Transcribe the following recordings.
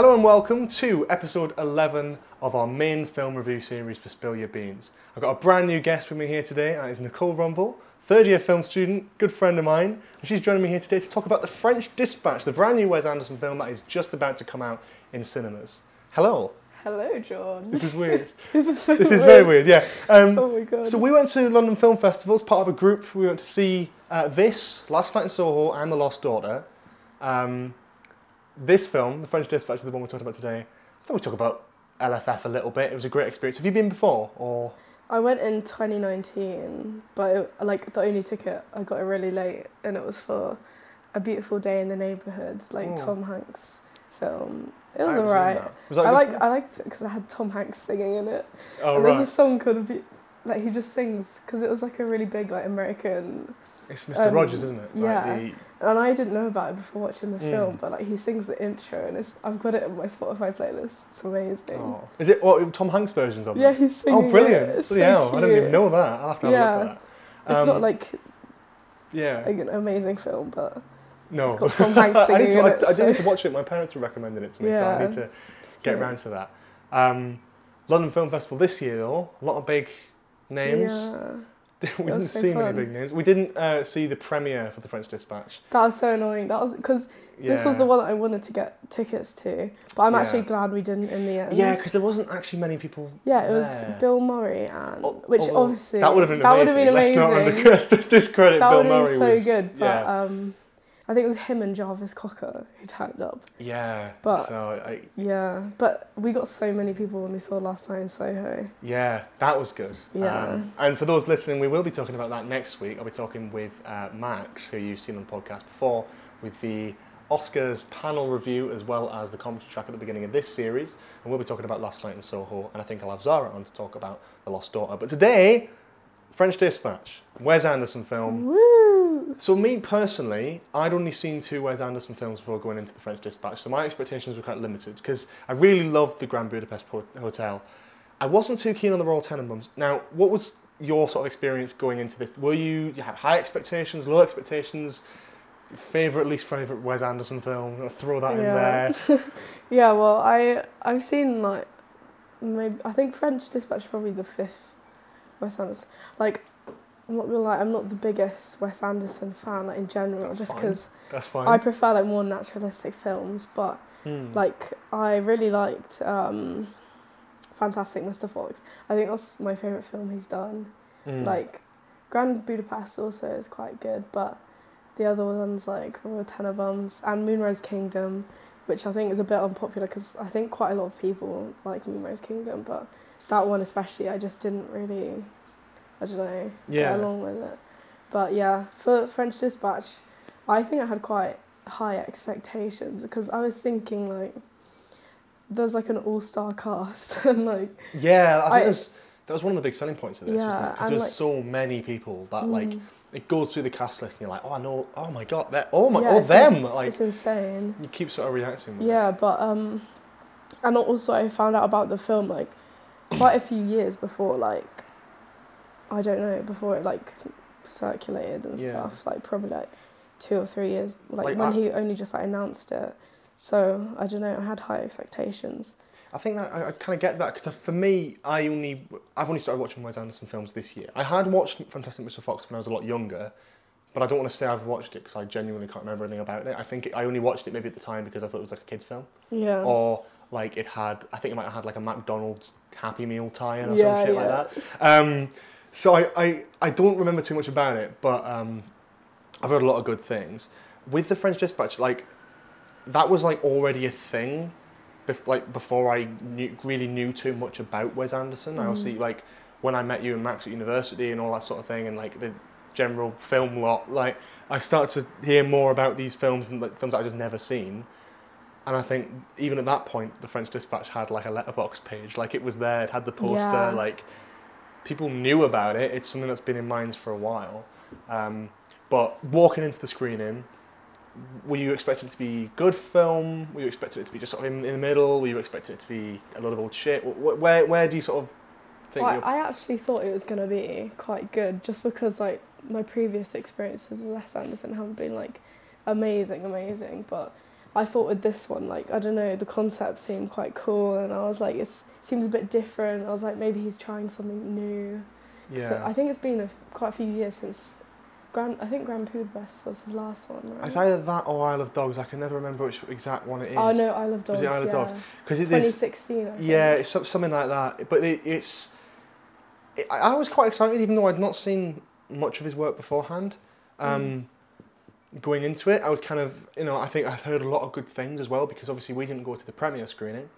Hello and welcome to episode 11 of our main film review series for Spill Your Beans. I've got a brand new guest with me here today, and it's Nicole Rumball, third year film student, good friend of mine, and she's joining me here today to talk about The French Dispatch, the brand new Wes Anderson film that is just about to come out in cinemas. Hello. Hello, John. This is weird. this is so this is very weird, yeah. Um, Oh my god. so we went to London Film Festival as part of a group. We went to see uh, this, Last Night in Soho, and The Lost Daughter. Um, this film, The French Dispatch, is the one we're talking about today. I thought we'd talk about LFF a little bit. It was a great experience. Have you been before? Or I went in 2019, but it, like the only ticket I got it really late, and it was for a beautiful day in the neighborhood, like Oh. Tom Hanks film. It was alright. that. Was that a I like film? I liked it because I had Tom Hanks singing in it. Oh and there's a song called Be- like he just sings because it was like a really big like American, it's Mr. um, Rogers, isn't it? Like yeah. the- and I didn't know about it before watching the Mm. film, but like he sings the intro, and it's I've got it in my Spotify playlist. It's amazing. oh. Is it what, Tom Hanks versions of it? Yeah, he's singing. Oh, it. brilliant! It's so hell, I didn't even know that. I'll have to have a look at that. It's Um, not like yeah. like an amazing film, but No. It's got Tom Hanks I, singing need to, I, it, I so- need to watch it. My parents were recommending it to me, so I need to it's get great. round to that. Um, London Film Festival this year, though, a lot of big names. Yeah, we didn't so see many big names. We didn't uh, see the premiere for The French Dispatch. that was so annoying. That was because Yeah. this was the one that I wanted to get tickets to, but I'm Yeah. actually glad we didn't in the end. Yeah, because there wasn't actually many people. yeah, it was there. Bill Murray and Al- which although obviously that would have been that would have been amazing. Let's not amazing. discredit that Bill would have Murray. been so was, good, but yeah, um, I think it was him and Jarvis Cocker who turned up. yeah. but- so I, Yeah, but we got so many people when we saw last night in Soho. Yeah, that was good. Yeah. Um, and for those listening, we will be talking about that next week. I'll be talking with uh, Max, who you've seen on the podcast before, with the Oscars panel review as well as the commentary track at the beginning of this series. And we'll be talking about Last Night in Soho, and I think I'll have Zara on to talk about The Lost Daughter. But today, French Dispatch, Wes Anderson film. Woo! So me personally, I'd only seen two Wes Anderson films before going into the French Dispatch, so my expectations were quite limited because I really loved the Grand Budapest Hotel. I wasn't too keen on the Royal Tenenbaums. Now, what was your sort of experience going into this? Were you, did you have high expectations, low expectations? Favorite, least favorite Wes Anderson film? I'll throw that in Yeah. there. Yeah, well, I I've seen like maybe I think French Dispatch is probably the fifth Wes Anderson. Like, I'm not gonna lie, I'm not the biggest Wes Anderson fan like in general, That's just because I prefer like more naturalistic films. But Hmm. like, I really liked um, Fantastic Mr. Fox. I think that's my favorite film he's done. Hmm. Like, Grand Budapest also is quite good, but the other ones like Royal Tenenbaums and Moonrise Kingdom, which I think is a bit unpopular because I think quite a lot of people like Moonrise Kingdom, but that one especially I just didn't really, I don't know, Yeah. get along with it. But yeah, for French Dispatch, I think I had quite high expectations because I was thinking like, there's like an all-star cast and like Yeah, I think I- that was one of the big selling points of this, wasn't it? Because there's like- so many people that like mm, it goes through the cast list and you're like, oh I know, oh my god, they're, oh my, Yeah, oh them, like it's insane. you keep sort of reacting. With it. Yeah, but um, and also I found out about the film like quite a few years before like I don't know before it like circulated and Yeah. stuff like probably like two or three years like, Like, when I- he only just like announced it. So I don't know. I had high expectations. I think that I, I kind of get that because for me, I only I've only started watching Wes Anderson films this year. I had watched Fantastic Mr. Fox when I was a lot younger, but I don't want to say I've watched it because I genuinely can't remember anything about it. I think it, I only watched it maybe at the time because I thought it was like a kids film, Yeah. or like it had I think it might have had like a McDonald's Happy Meal tie-in or Yeah, some shit yeah. like that. Um, so I, I I don't remember too much about it, but um, I've heard a lot of good things. With the French Dispatch, like that was like already a thing, bef- like before I knew, really knew too much about Wes Anderson. I obviously like when I met you and Max at university and all that sort of thing, and like the general film lot. Like I started to hear more about these films and like films that I just never seen. And I think even at that point, the French Dispatch had like a Letterboxd page, like it was there, it had the poster, Yeah. like people knew about it. It's something that's been in minds for a while. Um, but walking into the screening, were you expecting it to be good film? Were you expecting it to be just sort of in, in the middle? Were you expecting it to be a lot of old shit? Wh- wh- Where where do you sort of think? Well, I actually thought it was gonna be quite good, just because like my previous experiences with Wes Anderson haven't been like amazing, amazing. But I thought with this one, like I don't know, the concept seemed quite cool, and I was like, it seems a bit different. I was like, maybe he's trying something new. Yeah. So I think it's been a, quite a few years since Grand. I think Grand Budapest was his last one, right? It's either that or Isle of Dogs. I can never remember which exact one it is. Oh no, Isle of Was Dogs. it Isle of yeah. Dogs? Because it is. 2016. I think. Yeah, it's something like that. But it, it's. It, I I was quite excited, even though I'd not seen much of his work beforehand. Um, Going into it, I was kind of, you know, I think I'd heard a lot of good things as well because obviously we didn't go to the premiere screening.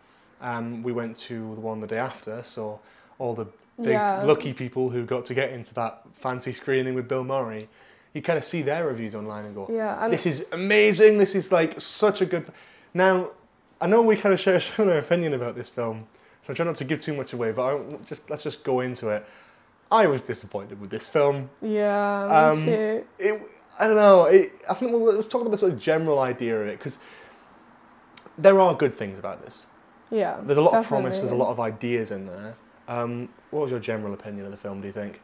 Um, we went to the one the day after, so all the big Yeah. lucky people who got to get into that fancy screening with Bill Murray, you kind of see their reviews online and go, Yeah, and this is amazing. This is like such a good. Now, I know we kind of share a similar opinion about this film, so I'm trying not to give too much away. But I just let's just go into it. I was disappointed with this film. yeah, me Um, too. It, I don't know. It, I think well, let's talk about the sort of general idea of it because there are good things about this. Yeah, There's a lot of promise. There's a lot of ideas in there. Um, what was your general opinion of the film? Do you think?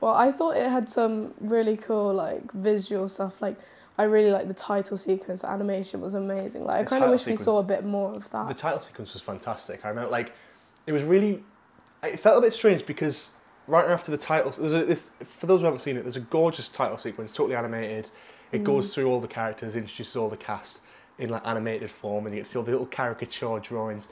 Well, I thought it had some really cool like visual stuff. Like I really like the title sequence. The animation was amazing. Like I kind of wish sequence- we saw a bit more of that. The title sequence was fantastic. I remember, like, it was really. It felt a bit strange because right after the title, there's a, this for those who haven't seen it. There's a gorgeous title sequence, totally animated. It Mm. goes through all the characters, introduces all the cast in like animated form, and you get to see all the little caricature drawings.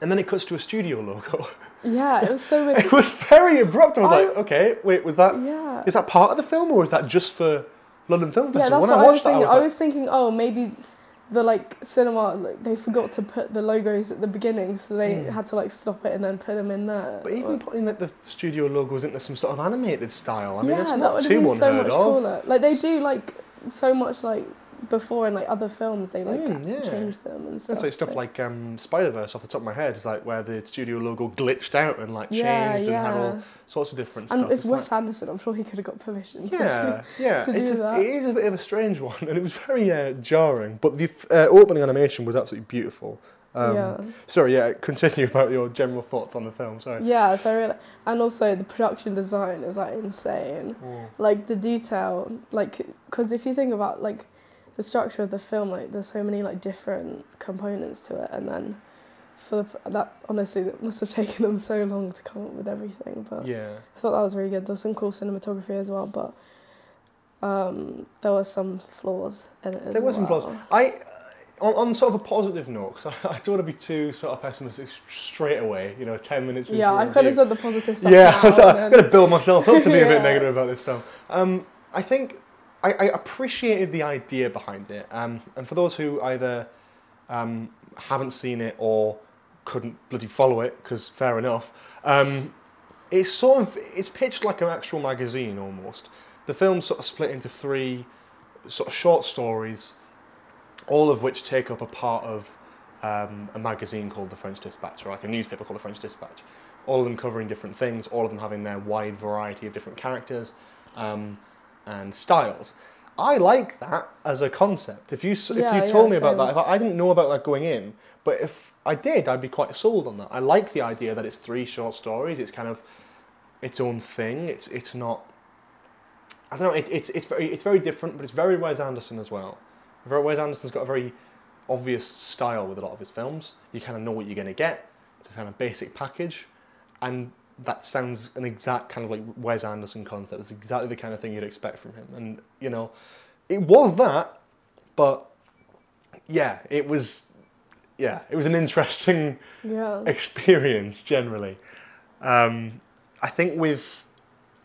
And then it cuts to a studio logo. yeah, it was so weird. it was very abrupt. I was I- like, okay, wait, was that is yeah. Is that part of the film or is that just for London Film Festival? Yeah, that's when what I I was watched that, I thinking. was I like, was thinking, oh, maybe the like cinema like, they forgot to put the logos at the beginning, so they Mm. had to like stop it and then put them in there. But even putting like, the studio logos into some sort of animated style, I mean, yeah, it's not have too unheard so much of. cooler. Like they do like so much like before in like other films they like Mm, yeah. change them and stuff. It's like stuff so- like um, Spider Verse off the top of my head is like where the studio logo glitched out and like yeah, changed and had all sorts of different stuff. And stuff. it's Wes like, Anderson. I'm sure he could have got permission. to- yeah, yeah. to it's do a, that. It is a bit of a strange one, and it was very uh, jarring. But the uh, opening animation was absolutely beautiful. Um, yeah. Sorry, yeah. Continue about your general thoughts on the film. Sorry. Yeah, so really, and also the production design is like insane. Like the detail, like because if you think about like the structure of the film, like there's so many like different components to it, and then for the, that honestly, that must have taken them so long to come up with everything. But Yeah. I thought that was really good. There's some cool cinematography as well, but um, there were some flaws in it as There were some well. flaws. I, on, on sort of a positive note, because I, I don't want to be too sort of pessimistic straight away. You know, ten minutes. into Yeah, a I kind of said the positive stuff. Yeah, now, I was like, and I'm going to build myself up to be a bit negative about this film. Um, I think I, I appreciated the idea behind it, um, and for those who either um, haven't seen it or couldn't bloody follow it, because fair enough, um, it's sort of it's pitched like an actual magazine almost. The film's sort of split into three sort of short stories, all of which take up a part of um, a magazine called the French Dispatch, or like a newspaper called the French Dispatch. All of them covering different things, all of them having their wide variety of different characters um, and styles. I like that as a concept. If you if Yeah, you told yeah, me about same. that, if I, I didn't know about that going in, but if I did, I'd be quite sold on that. I like the idea that it's three short stories. It's kind of its own thing. It's it's not. I don't know. It, it's it's very it's very different, but it's very Wes Anderson as well. Wes Anderson's got a very obvious style with a lot of his films. You kind of know what you're going to get. It's a kind of basic package, and that sounds an exact kind of like Wes Anderson concept. It's exactly the kind of thing you'd expect from him. And you know, it was that, but yeah, it was. Yeah, it was an interesting Yeah. experience generally. Um, I think with,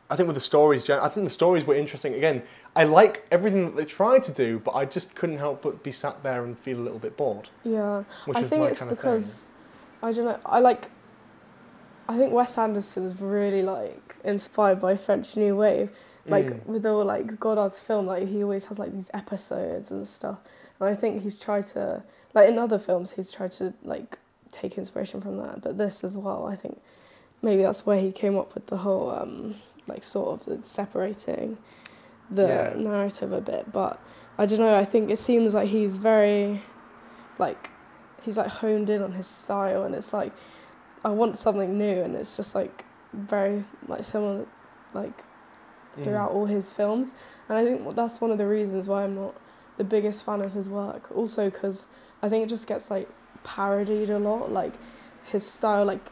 I think with the stories, I think the stories were interesting. Again, I like everything that they tried to do, but I just couldn't help but be sat there and feel a little bit bored. Yeah. Which I is think my it's kind of because I don't know. I like. I think Wes Anderson is really like inspired by French New Wave. Like Mm. with all like Godard's film, like he always has like these episodes and stuff. And I think he's tried to like in other films he's tried to like take inspiration from that. But this as well, I think maybe that's where he came up with the whole um like sort of separating the Yeah. narrative a bit. But I don't know, I think it seems like he's very like he's like honed in on his style and it's like I want something new and it's just like very like similar like throughout all his films and I think that's one of the reasons why I'm not the biggest fan of his work. Also, because I think it just gets like parodied a lot. Like his style, like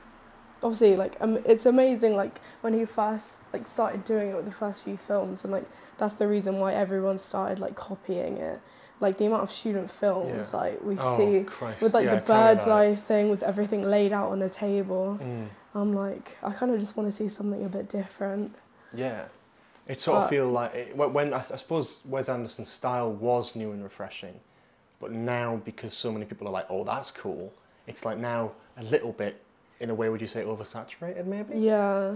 obviously, like um, it's amazing. Like when he first like started doing it with the first few films, and like that's the reason why everyone started like copying it. Like the amount of student films Yeah. like we Oh, see Christ. with like Yeah, the bird's eye thing with everything laid out on a table. Mm. I'm like, I kind of just want to see something a bit different. Yeah. It sort of But- feel like it, when when- I, I suppose Wes Anderson's style was new and refreshing, but now because so many people are like, oh, that's cool. It's like now a little bit, in a way, would you say oversaturated maybe? Yeah,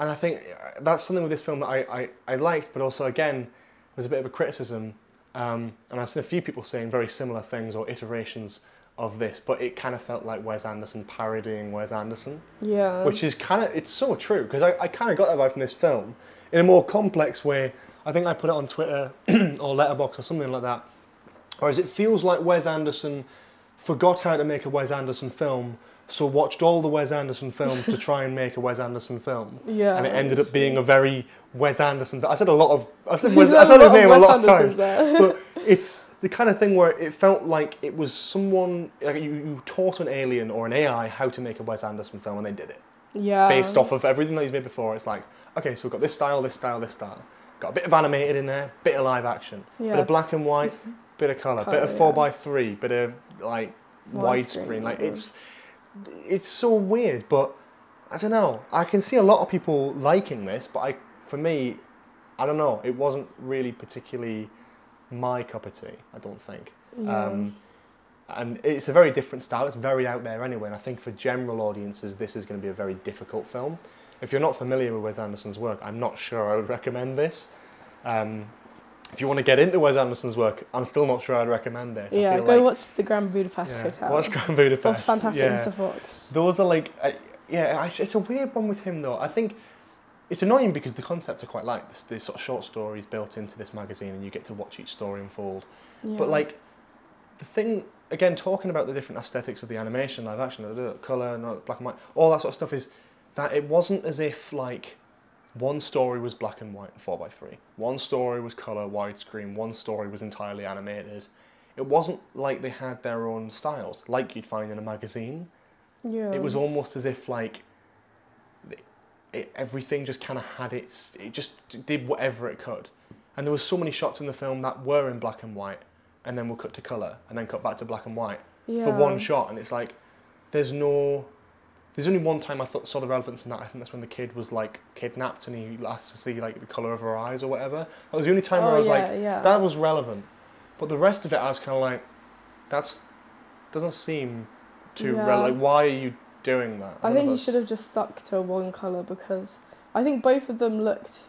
And I think uh, that's something with this film that I, I, I liked, but also again, there's a bit of a criticism. Um, and I've seen a few people saying very similar things or iterations of this, but it kind of felt like Wes Anderson parodying Wes Anderson yeah. which is kind of it's so true because I, I kind of got that vibe from this film in a more complex way. I think I put it on Twitter or Letterboxd or something like that. Whereas it feels like Wes Anderson forgot how to make a Wes Anderson film, so watched all the Wes Anderson films to try and make a Wes Anderson film, yeah. and it ended up being a very Wes Anderson. I said a lot of I said, Wes, I said his name a lot of times but it's the kind of thing where it felt like it was someone like you, you taught an alien or an AI how to make a Wes Anderson film and they did it yeah. based off of everything that he's made before. It's like okay, so we've got this style, this style, this style. Got a bit of animated in there, bit of live action, bit of black and white, bit of color, bit of four yeah. by three, bit of like Widescreen, widescreen. Like yeah. it's it's so weird, but I don't know. I can see a lot of people liking this, but I for me, I don't know. It wasn't really particularly my cup of tea. I don't think. Um, and it's a very different style. It's very out there anyway. And I think for general audiences, this is going to be a very difficult film. If you're not familiar with Wes Anderson's work, I'm not sure I would recommend this. Um, if you want to get into Wes Anderson's work, I'm still not sure I'd recommend this. Yeah, go like- watch the Grand Budapest yeah, Hotel. Watch Grand Budapest. or Fantastic yeah. Mr. Fox. Those are like, uh, yeah, it's, it's a weird one with him though. I think it's annoying because the concepts are quite like this, this sort of short stories built into this magazine, and you get to watch each story unfold. Yeah. But like the thing again, talking about the different aesthetics of the animation, live action, color, black and white, all that sort of stuff is that it wasn't as if like one story was black and white and four by three, one story was color, widescreen, one story was entirely animated. It wasn't like they had their own styles, like you'd find in a magazine. yeah. It was almost as if like it, everything just kind of had its. It just did whatever it could, and there were so many shots in the film that were in black and white, and then were cut to color, and then cut back to black and white yeah. for one shot, and it's like there's no. There's only one time I thought saw the relevance in that. I think that's when the kid was like kidnapped and he asked to see like the color of her eyes or whatever. That was the only time where Oh, I was yeah, like, yeah. that was relevant. But the rest of it, I was kind of like, that's doesn't seem too Yeah. rel- like. Why are you doing that? I think he should have just stuck to one colour because I think both of them looked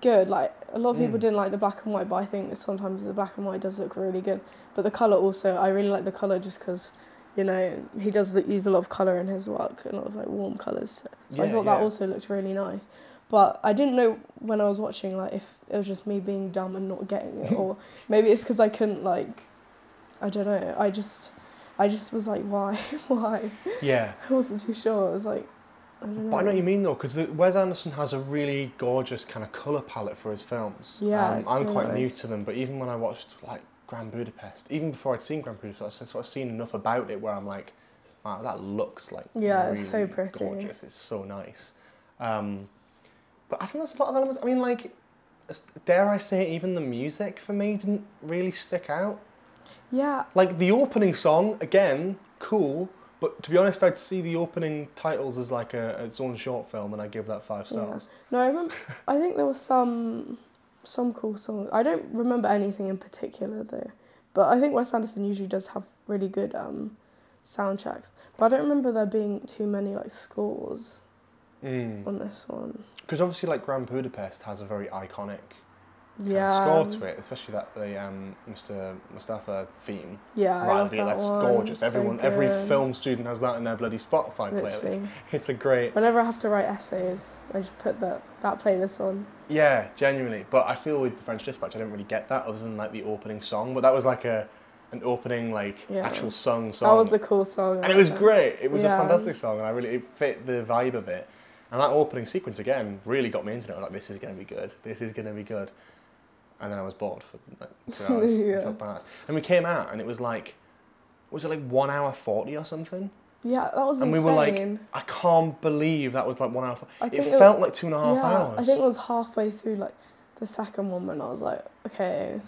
good. Like a lot of people Mm. didn't like the black and white, but I think sometimes the black and white does look really good. But the colour also, I really like the colour just because, you know, he does use a lot of colour in his work, a lot of like warm colours. So I Yeah, thought that also looked really nice. But I didn't know when I was watching like if it was just me being dumb and not getting it, or maybe it's because I couldn't like, I don't know. I just, I just was like, why, why? Yeah, I wasn't too sure. I was like, I don't know. but I know what you mean though, because Wes Anderson has a really gorgeous kind of color palette for his films. Yeah, um, I'm so quite new to them, but even when I watched like Grand Budapest, even before I'd seen Grand Budapest, I'd sort of seen enough about it where I'm like, wow, that looks like Yeah, really it's so pretty. gorgeous. It's so nice. Um, but I think there's a lot of elements. I mean, like, dare I say, even the music for me didn't really stick out. Yeah, Like the opening song, again, cool. But to be honest, I'd see the opening titles as like a its own short film, and I give that five yeah. stars. No, I remember. I think there was some, some cool songs. I don't remember anything in particular though, but I think Wes Anderson usually does have really good um, soundtracks. But I don't remember there being too many like scores Because on this one. Because obviously, like Grand Budapest has a very iconic kind of Yeah. score to it, especially that the um, Mr. Moustafa theme. Yeah, I love that that's one. gorgeous. So Everyone, every film student has that in their bloody Spotify playlist. Literally. It's a great. Whenever I have to write essays, I just put that that playlist on. Yeah, genuinely. But I feel with the French Dispatch, I didn't really get that other than like the opening song. But that was like a an opening like Yeah. actual sung song. That was a cool song. and it was think. great. It was Yeah. a fantastic song, and I really it fit the vibe of it. And that opening sequence again really got me into it. I was like, this is going to be good. This is going to be good. And then I was bored for like two hours. Yeah. I felt bad. And we came out, and it was like, was it like one hour forty or something? Yeah, that was And we were like, I can't believe that was like one hour. It it felt like two and a half yeah, hours. I think it was halfway through like the second one when I was like, okay,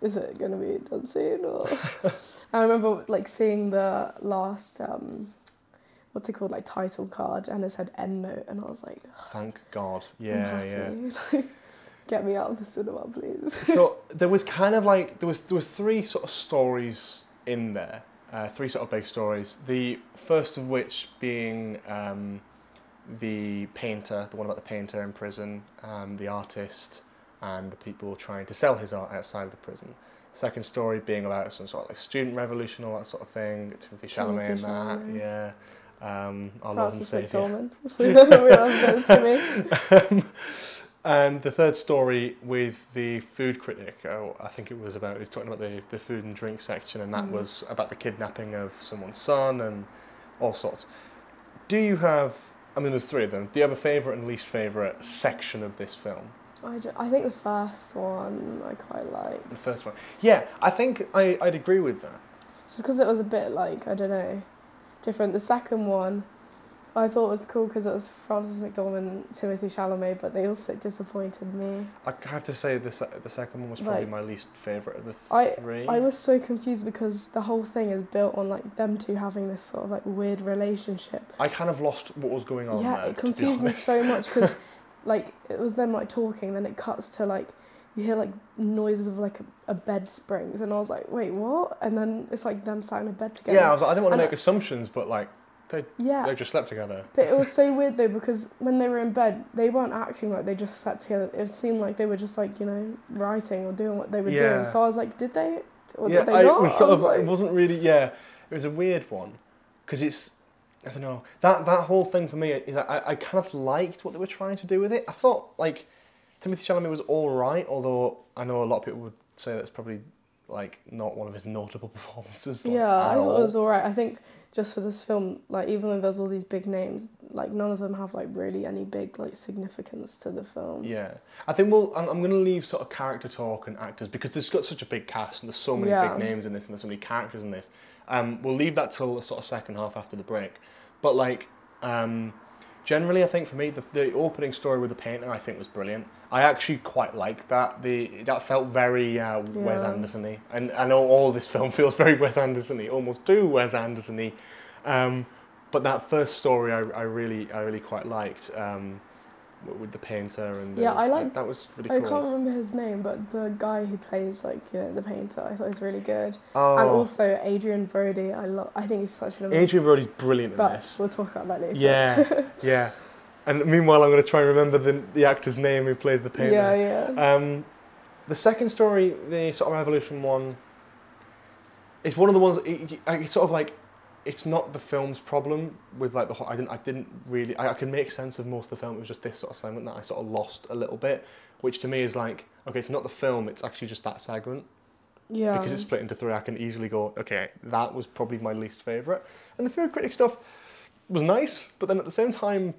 is it gonna be done soon or? I remember like seeing the last um, what's it called like title card and it said end note and I was like, Thank God. Yeah, yeah. Get me out of the cinema, please. so there was kind of like there was there was three sort of stories in there, uh, three sort of big stories. The first of which being um, the painter, the one about the painter in prison, um, the artist, and the people trying to sell his art outside of the prison. Second story being about some sort of like student revolution, all that sort of thing. Timothée Chalamet and that, yeah. Um, our Lord and Frances Saviour. McDormand. we love that to me. And the third story with the food critic, oh, I think it was about, he was talking about the, the food and drink section, and that Mm. was about the kidnapping of someone's son and all sorts. Do you have, I mean, there's three of them, do you have a favourite and least favourite section of this film? I, ju- I think the first one I quite liked. The first one? Yeah, I think I, I'd agree with that. Just because it was a bit like, I don't know, different. The second one, I thought it was cool because it was Frances McDormand and Timothée Chalamet, but they also disappointed me. I have to say the, se- the second one was probably Like, my least favourite of the I- three. I was so confused because the whole thing is built on like them two having this sort of like weird relationship. I kind of lost what was going on yeah, there, it confused me so much because like it was them like talking, then it cuts to like you hear like noises of like a, a bed springs, and I was like, wait, what? And then it's like them sat in a bed together. Yeah, I, was, like, I didn't want to And make assumptions, but like, yeah. they just slept together. But it was so weird though because when they were in bed, they weren't acting like they just slept together. It seemed like they were just like you know writing or doing what they were Yeah. doing. So I was like, did they? Or yeah, did they I, not? it was I sort was of. like, it wasn't really. Yeah, it was a weird one, because it's. I don't know. That that whole thing for me is I, I kind of liked what they were trying to do with it. I thought like Timothée Chalamet was all right, although I know a lot of people would say that's probably like not one of his notable performances. Like, yeah, I thought all. it was alright. I think just for this film, like even though there's all these big names, like none of them have like really any big like significance to the film. Yeah, I think we'll. I'm, I'm going to leave sort of character talk and actors because there's got such a big cast and there's so many Yeah. big names in this and there's so many characters in this. Um, we'll leave that till the sort of second half after the break. But like, um, generally, I think for me, the, the opening story with the painting, I think was brilliant. I actually quite liked that. The that felt very uh, Wes Anderson-y, and I know all this film feels very Wes Anderson-y, almost too Wes Anderson-y. Um, but that first story, I, I really, I really quite liked. Um, with the painter and the, Yeah, I like that was really cool. I cool. can't remember his name, but the guy who plays like you know the painter, I thought he was really good. Oh, And also Adrien Brody, I love. I think he's such an. Adrien Brody's brilliant in but this. we'll talk about that later. Yeah, yeah. And meanwhile, I'm going to try and remember the the actor's name who plays the painter. Yeah, yeah. Um, the second story, the sort of Revolution one, is one of the ones. It, it- it's sort of like, it's not the film's problem with like the. whole- I didn't. I didn't really. I, I can make sense of most of the film. It was just this sort of segment that I sort of lost a little bit, which to me is like, okay, it's not the film. It's actually just that segment. yeah. because it's split into three, I can easily go, okay, that was probably my least favourite. And the food critic stuff was nice, but then at the same time,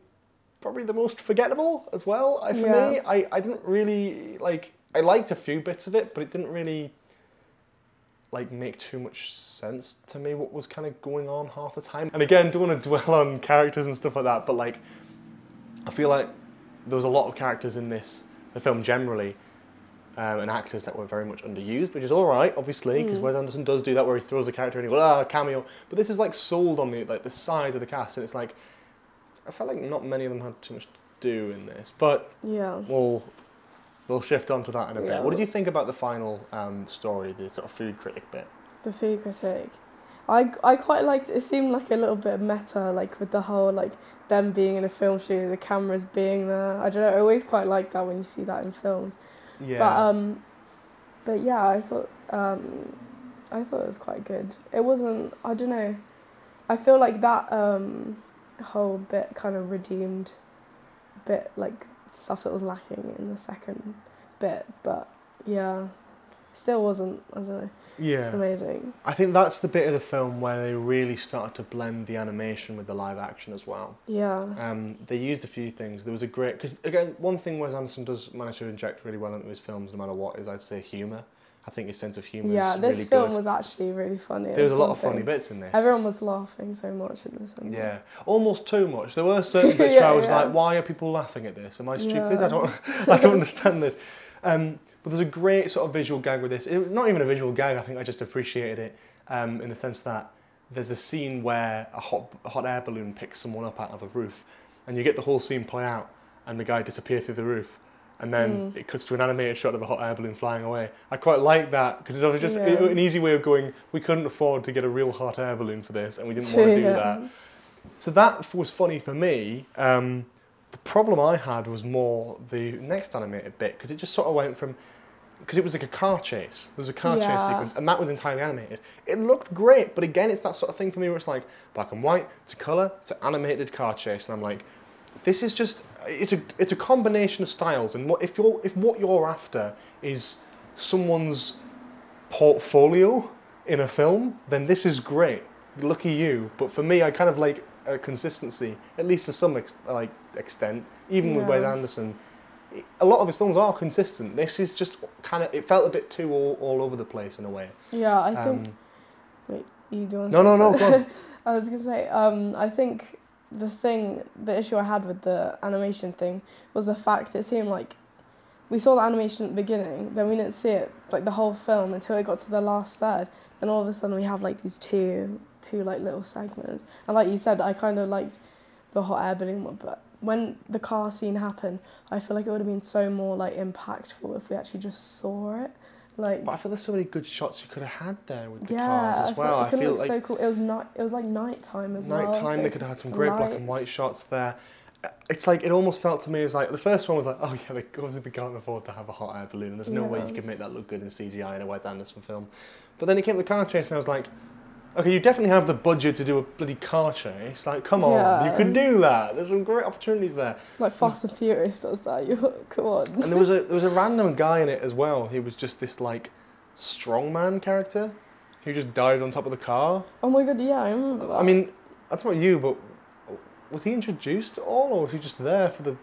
probably the most forgettable as well. I, for Yeah. me, I, I didn't really like. I liked a few bits of it, but it didn't really like make too much sense to me what was kind of going on half the time. And again, don't want to dwell on characters and stuff like that, but like I feel like there was a lot of characters in this the film generally um, and actors that were very much underused, which is all right, obviously, because Mm. Wes Anderson does do that where he throws a character in and he goes, ah, cameo. But this is like sold on the like the size of the cast, and it's like I felt like not many of them had too much to do in this. But yeah. we'll we'll shift on to that in a Yeah, bit. What did you think about the final um, story, the sort of food critic bit? The food critic. I, I quite liked it seemed like a little bit meta like with the whole like them being in a film studio the cameras being there I don't know I always quite like that when you see that in films Yeah. but um but yeah I thought um I thought it was quite good it wasn't I don't know I feel like that um whole bit kind of redeemed bit like stuff that was lacking in the second bit but yeah still wasn't. I don't know. Yeah. Amazing. I think that's the bit of the film where they really started to blend the animation with the live action as well. Yeah. Um, they used a few things. There was a great because again, one thing Wes Anderson does manage to inject really well into his films, no matter what, is I'd say humour. I think his sense of humour Yeah, this really film good. was actually really funny. there was a lot of funny bits in this. Everyone was laughing so much in this. Yeah, almost too much. There were certain bits where I was yeah. like, "Why are people laughing at this? Am I stupid? Yeah. I don't, I don't understand this." Um, but there's a great sort of visual gag with this. It was not even a visual gag. I think I just appreciated it um, in the sense that there's a scene where a hot, a hot air balloon picks someone up out of a roof, and you get the whole scene play out, and the guy disappear through the roof, and then Mm. it cuts to an animated shot of a hot air balloon flying away. I quite like that because it's just Yeah. an easy way of going. We couldn't afford to get a real hot air balloon for this, and we didn't want to do Yeah. that. So that was funny for me. Um, the problem I had was more the next animated bit because it just sort of went from because it was like a car chase. There was a car chase sequence, and that was entirely animated. It looked great, but again, it's that sort of thing for me where it's like black and white to color to animated car chase, and I'm like, this is just it's a it's a combination of styles, and what if you're if what you're after is someone's portfolio in a film, then this is great. Lucky you. But for me, I kind of like a consistency, at least to some ex- like extent. Even with Wes Anderson, a lot of his films are consistent. This is just kind of it felt a bit too all, all over the place in a way. Yeah, I think. Um, Wait, you do want no, no, no, go on. I was gonna say, um, I think the thing, the issue I had with the animation thing was the fact it seemed like we saw the animation at the beginning, then we didn't see it like the whole film until it got to the last third. Then all of a sudden we have like these two, two like little segments, and like you said, I kind of liked the hot air balloon one, but when the car scene happened, I feel like it would have been so more like impactful if we actually just saw it, like. But I feel there's so many good shots you could have had there with the yeah, cars as well. I I feel, feel it like so cool. It was night. It was like nighttime as well. nighttime so they could have had some great black and white shots there. Uh, it's like it almost felt to me as like the first one was like, oh yeah, they, obviously they can't afford to have a hot air balloon. There's no way you can make that look good in CGI in a Wes Anderson film. But then it came to the car chase, and I was like, okay, you definitely have the budget to do a bloody car chase. Like, come on, you Yeah. could do that. There's some great opportunities there. Like Fast and Furious does that. You come on. And there was a there was a random guy in it as well. He was just this like strongman character who just died on top of the car. Oh my god, yeah, I remember that. I mean, I don't you, but was he introduced at all, or was he just there for the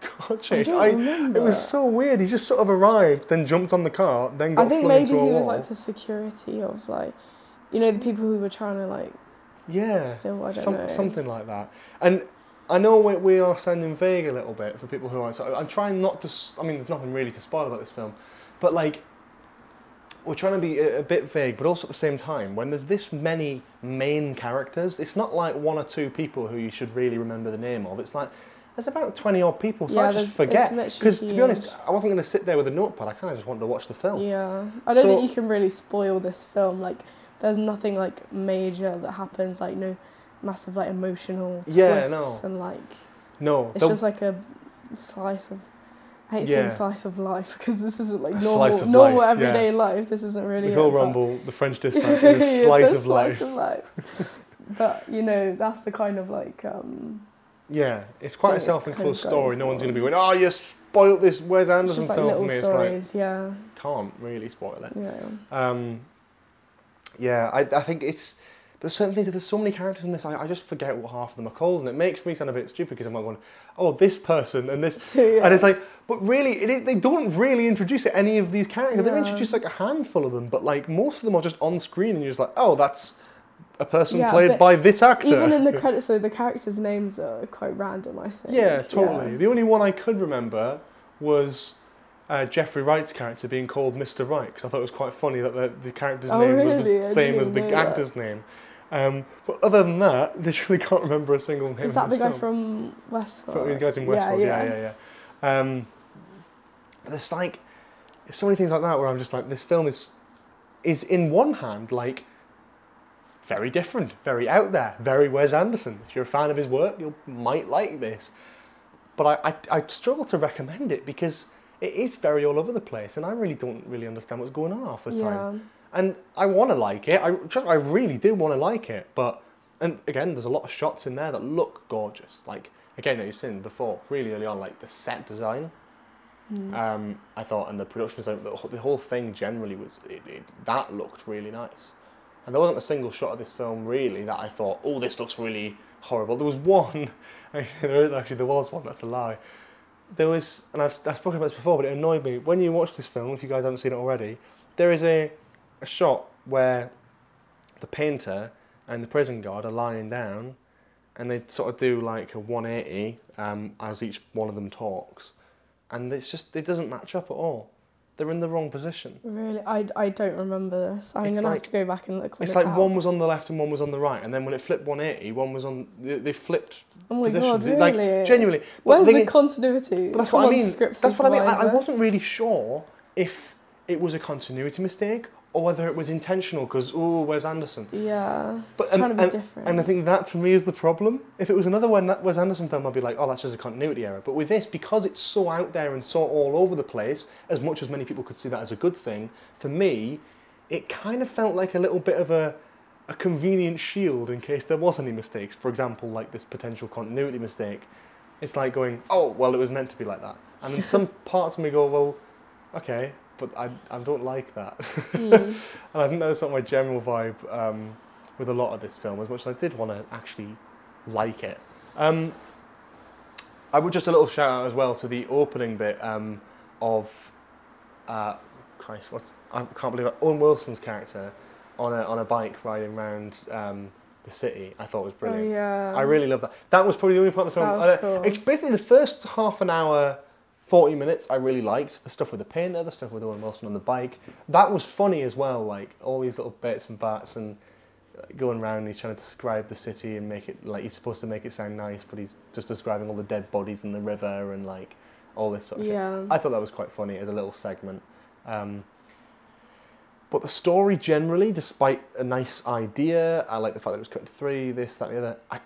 car chase? don't remember. it was so weird. He just sort of arrived, then jumped on the car, then got I think flung maybe into he a was wall. like the security of like, you know, the people who were trying to like yeah, still. I don't some, know. something like that. And I know we, we are sounding vague a little bit for people who aren't. So I'm trying not to. I mean, there's nothing really to spoil about this film, but like. We're trying to be a, a bit vague, but also at the same time, when there's this many main characters, it's not like one or two people who you should really remember the name of. It's like there's about 20 odd people, so Yeah, I just forget. Because to be honest. I wasn't going to sit there with a notepad. I kind of just wanted to watch the film. Yeah, I don't So- think you can really spoil this film. Like, there's nothing like major that happens. Like, no massive like emotional twists Yeah, no. and like No, it's just like a slice of. I hate Yeah. saying slice of life because this isn't like normal, normal life, everyday life. This isn't really. the Hill Rumball, the French Dispatch, is a Yeah, slice of life. of life. but you know, that's the kind of like um, Yeah, it's quite a think it's kind self-enclosed story. No one's going to be going, oh, you spoiled this Wes it's Anderson just like film for me. It's like, stories. yeah, can't really spoil it. yeah. Um, yeah, I, I think it's there's certain things. There's so many characters in this. I, I just forget what half of them are called, and it makes me sound a bit stupid because I'm like going, oh, this person and this, yeah. and it's like, but really, is- they don't really introduce any of these characters. They've introduced like a handful of them, but like most of them are just on screen, and you're just like, oh, that's a person Yeah, played by this actor. Even in the credits, though, the characters' names are quite random. I think. Yeah, totally. Yeah. The only one I could remember was uh, Jeffrey Wright's character being called Mr. Wright because I thought it was quite funny that the, the character's Oh, name was the I same as the know that. actor's name. Um, but other than that, literally can't remember a single name. Is that the guy film. from Westworld? These guys in Westworld? Yeah, yeah. yeah, yeah. Um, there's like there's so many things like that where I'm just like, this film is is in one hand like very different, very out there, very Wes Anderson. If you're a fan of his work, you might like this. But I, I, I struggle to recommend it because it is very all over the place, and I really don't really understand what's going on half the time. Yeah. And I want to like it. I just, I really do want to like it. But and again, there's a lot of shots in there that look gorgeous. Like again, as you've seen before, really early on, like the set design Mm. Um, I thought, and the production design, the, whole- the whole thing generally was it, it, that looked really nice. And there wasn't a single shot of this film really that I thought, oh, this looks really horrible. There was one, actually there was one. That's a lie. There was, and I've, I've spoken about this before, but it annoyed me when you watch this film. If you guys haven't seen it already, there is a, a shot where the painter and the prison guard are lying down, and they sort of do like a 180 um, as each one of them talks, and it's just it doesn't match up at all. They're in the wrong position. Really, I, I don't remember this. I'm It's gonna like- have to go back and look. When It's it's like out. one was on the left and one was on the right, and then when it flipped 180, one was on. They, they flipped Oh my positions. god, really? Like genuinely. Where's the the continuity? That's Come what I mean. That's what I mean. I, I wasn't really sure if it was a continuity mistake or whether it was intentional because oh, Wes Anderson? Yeah, But it's and, trying to be and, different. and I think that to me is the problem. If it was another one that Wes Anderson film, I'd be like, oh, that's just a continuity error. But with this, because it's so out there and so all over the place, as much as many people could see that as a good thing, for me, it kind of felt like a little bit of a a convenient shield in case there was any mistakes. For example, like this potential continuity mistake. It's like going, oh, well, it was meant to be like that. And then some parts of me go, well, okay, but I, I don't like that. Mm. and I think that's not my general vibe um, with a lot of this film, as much as I did want to actually like it. Um, I would just a little shout out as well to the opening bit um, of, uh, Christ, what I can't believe it, Owen Wilson's character on a on a bike riding around um, the city. I thought was Oh brilliant. yeah. I really love that. That was probably the only part of the film. Cool. It's basically the first half an hour, 40 minutes, I really liked. The stuff with the painter, the stuff with Owen Wilson on the bike. That was funny as well, like all these little bits and bats and going around and he's trying to describe the city and make it, like, he's supposed to make it sound nice, but he's just describing all the dead bodies in the river and, like, all this sort of. Yeah. I thought that was quite funny as a little segment. Um, but the story generally, despite a nice idea, I like the fact that it was cut to three, this, that, and the other. I,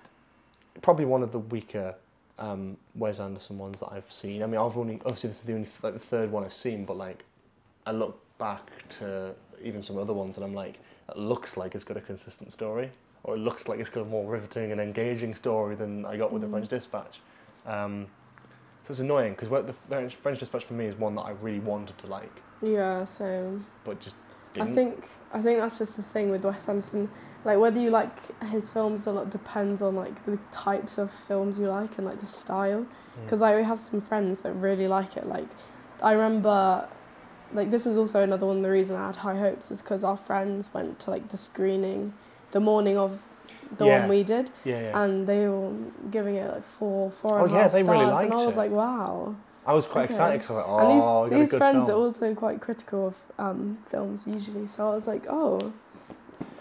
probably one of the weaker um, Wes Anderson ones that I've seen. I mean, I've only obviously this is the only like the third one I've seen, but like I look back to even some other ones and I'm like, it looks like it's got a consistent story, or it looks like it's got a more riveting and engaging story than I got with the Mhm. French Dispatch. Um, so it's annoying because the French, French Dispatch for me is one that I really wanted to like, Yeah, so but just I think I think that's just the thing with Wes Anderson. Like whether you like his films a lot depends on like the types of films you like and like the style. Mm. Because like we have some friends that really like it. Like I remember, like this is also another one the reason I had high hopes is because our friends went to like the screening, the morning of the Yeah. one we did, yeah, yeah. and they were giving it like four, four Oh, and a yeah, half they really stars, and I was it. like, wow. I was quite okay. excited because I was like, and oh, these, we got a these friends film. are also quite critical of um, films usually, so I was like, oh,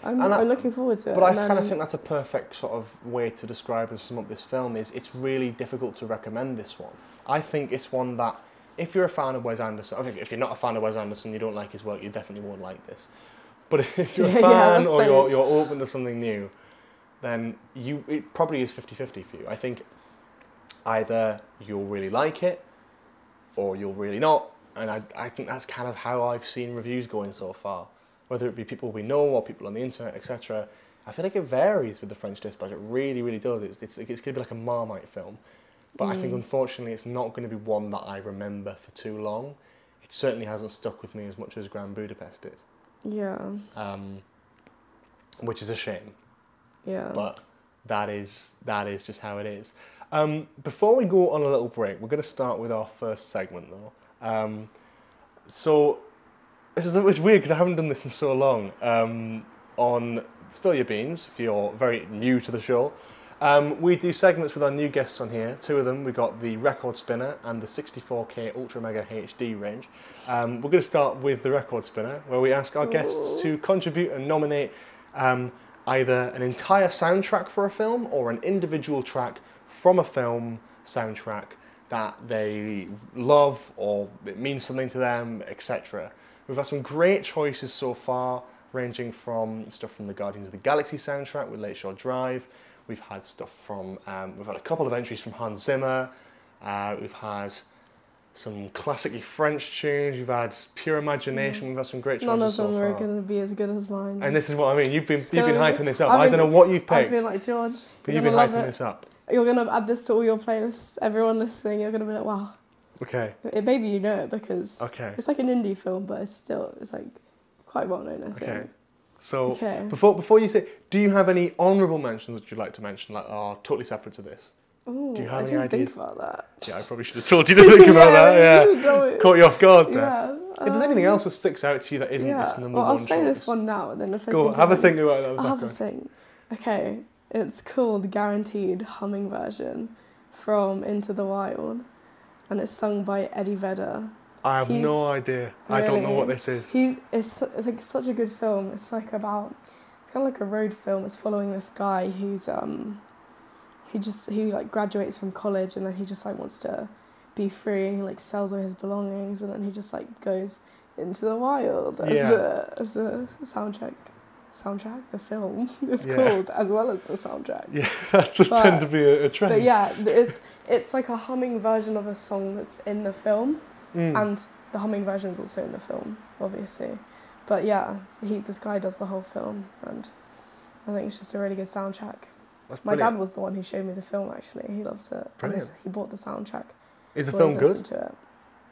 I'm, And I- I'm looking forward to it. But I kind of think that's a perfect sort of way to describe and sum up this film. Is it's really difficult to recommend this one. I think it's one that, if you're a fan of Wes Anderson, if, if you're not a fan of Wes Anderson, you don't like his work, you definitely won't like this. But if you're a fan yeah, or you're, you're open to something new, then you it probably is 50-50 for you. I think either you'll really like it or you're really not. And I, I think that's kind of how I've seen reviews going so far. Whether it be people we know or people on the internet, etc. I feel like it varies with the French Dispatch. It really, really does. It's, it's, it's going to be like a Marmite film. But I think Mm. unfortunately it's not going to be one that I remember for too long. It certainly hasn't stuck with me as much as Grand Budapest did, yeah, um, which is a shame yeah. but that is that is just how it is. Um, before we go on a little break, we're going to start with our first segment though. Um, so this is it's weird because I haven't done this in so long. Um, on Spill Your Beans, if you're very new to the show, um, we do segments with our new guests on here. Two of them, we got the record spinner and the 64K Ultra Mega HD range. Um, we're going to start with the record spinner, where we ask our guests Ooh. to contribute and nominate um, either an entire soundtrack for a film or an individual track from a film soundtrack that they love or it means something to them, etc. We've had some great choices so far, ranging from stuff from the Guardians of the Galaxy soundtrack with Lakeshore Drive. We've had stuff from, um, we've had a couple of entries from Hans Zimmer. Uh, we've had some classically French tunes. We've had Pure Imagination. We've had some great choices None of them far. are going to be as good as mine. And this is what I mean. You've been you've been hyping this up. I've I don't know what you've I've picked, been like George. but you've been hyping it. this up. You're gonna add this to all your playlists. Everyone listening, you're gonna be like, wow. Okay. It, maybe you know it because Okay. it's like an indie film, but it's still it's like quite well known. I think. Okay. So Okay. before before you say, do you have any honourable mentions that you'd like to mention, like are totally separate to this? Ooh, Do you have I any didn't ideas? think about that. Yeah, I probably should have told you to think about that. Yeah, should've done it. caught you off guard there. Yeah. if there's anything um, else that sticks out to you that isn't yeah. this number well, I'll one say this one now, and then if I Go think have a think about that. I'll have a thing. Okay, it's called Guaranteed Humming Version from Into the Wild, and it's sung by Eddie Vedder. I have He's- no idea. I don't know what this is. He's it's, it's like such a good film. It's like about it's kind of like a road film. It's following this guy who's um he just he like graduates from college and then he just like wants to be free and he like sells all his belongings and then he just like goes into the wild as Yeah. the as the soundtrack soundtrack the film is Yeah. called as well as the soundtrack. Yeah, that just But- tend to be a, a trend. But yeah, it's it's like a humming version of a song that's in the film Mm. and the humming version is also in the film, obviously. But yeah, he this guy does the whole film, and I think it's just a really good soundtrack. That's My brilliant. dad was the one who showed me the film. Actually, he loves it. Brilliant. he bought the soundtrack. Is the film good? To it.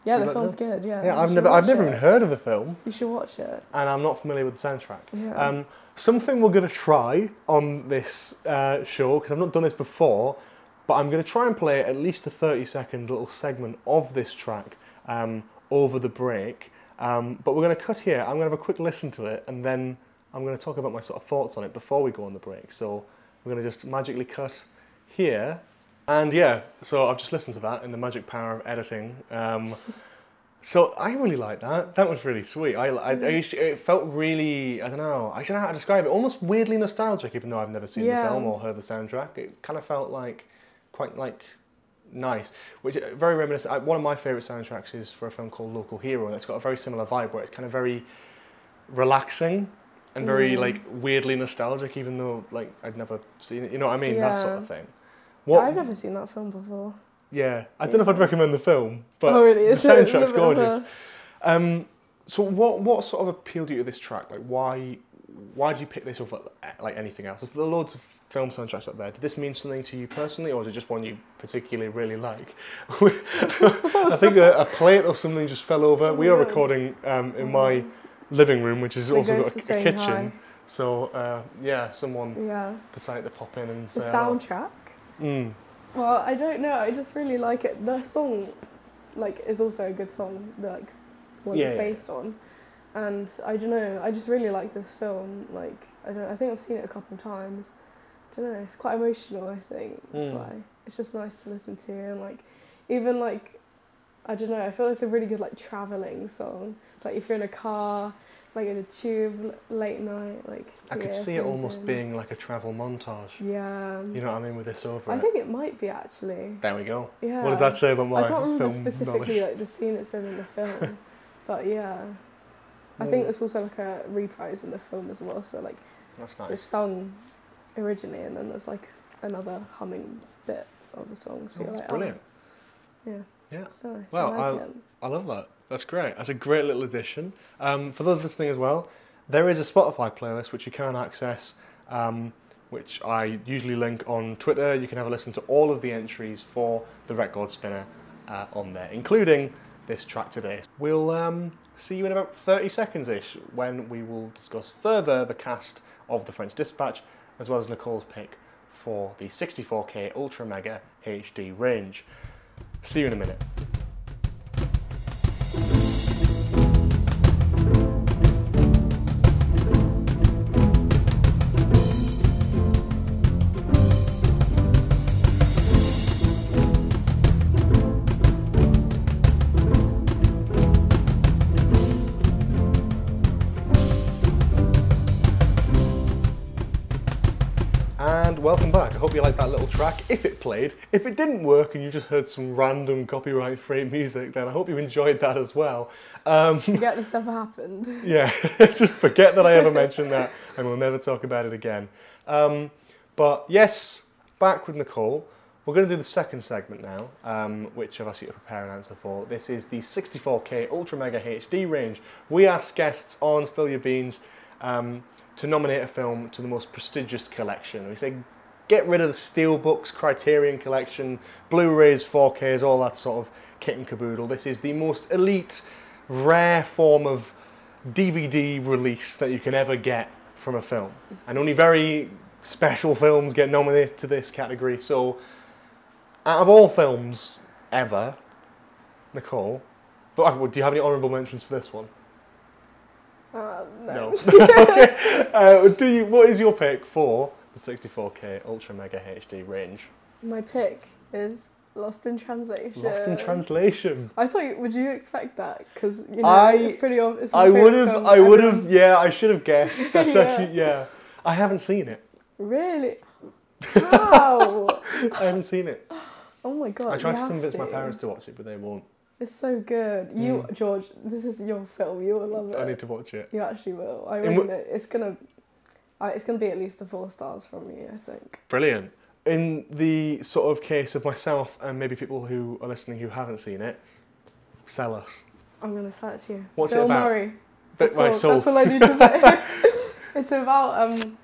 Yeah, the like film's good. Yeah. Yeah, I've never, I've never it. even heard of the film, You should watch it. and I'm not familiar with the soundtrack. Yeah. Um, something we're going to try on this uh, show because I've not done this before, but I'm going to try and play at least a 30 second little segment of this track um, over the break. Um, but we're going to cut here. I'm going to have a quick listen to it, and then I'm going to talk about my sort of thoughts on it before we go on the break. So we're going to just magically cut here. And yeah, so I've just listened to that in the magic power of editing. Um, so I really like that. That was really sweet. I, I, I used to- it felt really, I don't know, I don't know how to describe it. Almost weirdly nostalgic, even though I've never seen Yeah. the film or heard the soundtrack. It kind of felt like quite like nice, which uh, very reminiscent. One of my favorite soundtracks is for a film called Local Hero, and it's got a very similar vibe where it's kind of very relaxing and very Mm. like weirdly nostalgic, even though like I'd never seen it. You know what I mean? That sort of thing. What? I've never seen that film before. Yeah, I don't know if I'd recommend the film, but oh really? the It's a- it's a soundtrack's bit a- gorgeous. Um, so what what sort of appealed you to this track? Like why why did you pick this over like anything else? There's there loads of film soundtracks out there. Did this mean something to you personally, or is it just one you particularly really like? I think a, a plate or something just fell over. We are recording um, in my living room, which has We also got a, a kitchen. hi. So uh, yeah, someone Yeah. decided to pop in and The say soundtrack. Mm. Well, I don't know. I just really like it. The song, like, is also a good song. The like what Yeah, it's yeah. based on, and I don't know. I just really like this film. Like, I don't. I think I've seen it a couple of times. I don't know. It's quite emotional. I think that's Mm. why it's just nice to listen to and like, even like, I don't know. I feel it's a really good like traveling song. It's like if you're in a car, like in a tube late night, like. I could see it almost in. being like a travel montage. Yeah. You know what I mean with this over I it. think it might be actually. There we go. Yeah. What does that say about my I can't remember film specifically knowledge? like the scene it's in in the film, but yeah, I think it's also like a reprise in the film as well. So like That's it's nice. sung originally, and then there's like another humming bit of the song. So Oh, that's like, oh. brilliant. Oh, yeah, Yeah. it's nice. Well, I like it. I love that. That's great. That's a great little addition. Um, for those listening as well, there is a Spotify playlist which you can access, um, which I usually link on Twitter. You can have a listen to all of the entries for the record spinner uh, on there, including this track today. We'll um, see you in about 30 seconds ish when we will discuss further the cast of the French Dispatch as well as Nicole's pick for the 64K Ultra Mega HD range. See you in a minute. Welcome back. I hope you liked that little track. If it played, if it didn't work and you just heard some random copyright free music, then I hope you enjoyed that as well. Um, Forget this ever happened. yeah, just forget that I ever mentioned that and we'll never talk about it again. Um, but yes, back with Nicole. We're going to do the second segment now, um, which I've asked you to prepare an answer for. This is the 64K Ultra Mega HD range. We ask guests on Spill Your Beans um, to nominate a film to the most prestigious collection. We say get rid of the steelbooks, Criterion Collection, Blu-rays, 4Ks, all that sort of kit and caboodle. This is the most elite, rare form of DVD release that you can ever get from a film, and only very special films get nominated to this category. So, out of all films ever, Nicole, but uh, do you have any honourable mentions for this one? Uh, no. okay. Uh, do you? What is your pick for the 64K Ultra Mega HD range? My pick is Lost in Translation. Lost in Translation. I thought, you- would you expect that? Because you know I- it's pretty. It's I would have. I would have. Yeah, I should have guessed. That's Yeah. actually. Yeah. I haven't seen it. Really? How? I haven't seen it. oh my god! I tried to convince my parents to watch it, but they won't. It's so good. You, Mm. George, this is your film. You will love it. I need to watch it. You actually will. I reckon wh- it, it's gonna. It's gonna be at least a four stars from me, I think. Brilliant. In the sort of case of myself and maybe people who are listening who haven't seen it, sell us. I'm gonna sell it to you. What's it Bill about? Murray. Bit That's my all, soul. That's all I need to say. it's about um,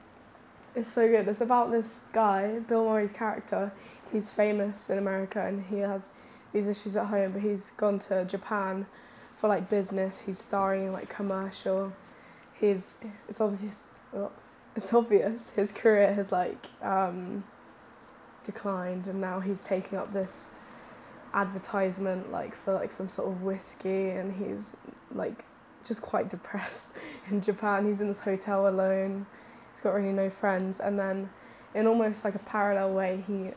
it's so good. It's about this guy, Bill Murray's character. He's famous in America and he has these issues at home, but he's gone to Japan for like business. He's starring in like commercial. He's it's obviously it's obvious his career has like um, declined, and now he's taking up this advertisement like for like some sort of whiskey, and he's like just quite depressed in Japan. He's in this hotel alone. He's got really no friends, and then in almost like a parallel way, he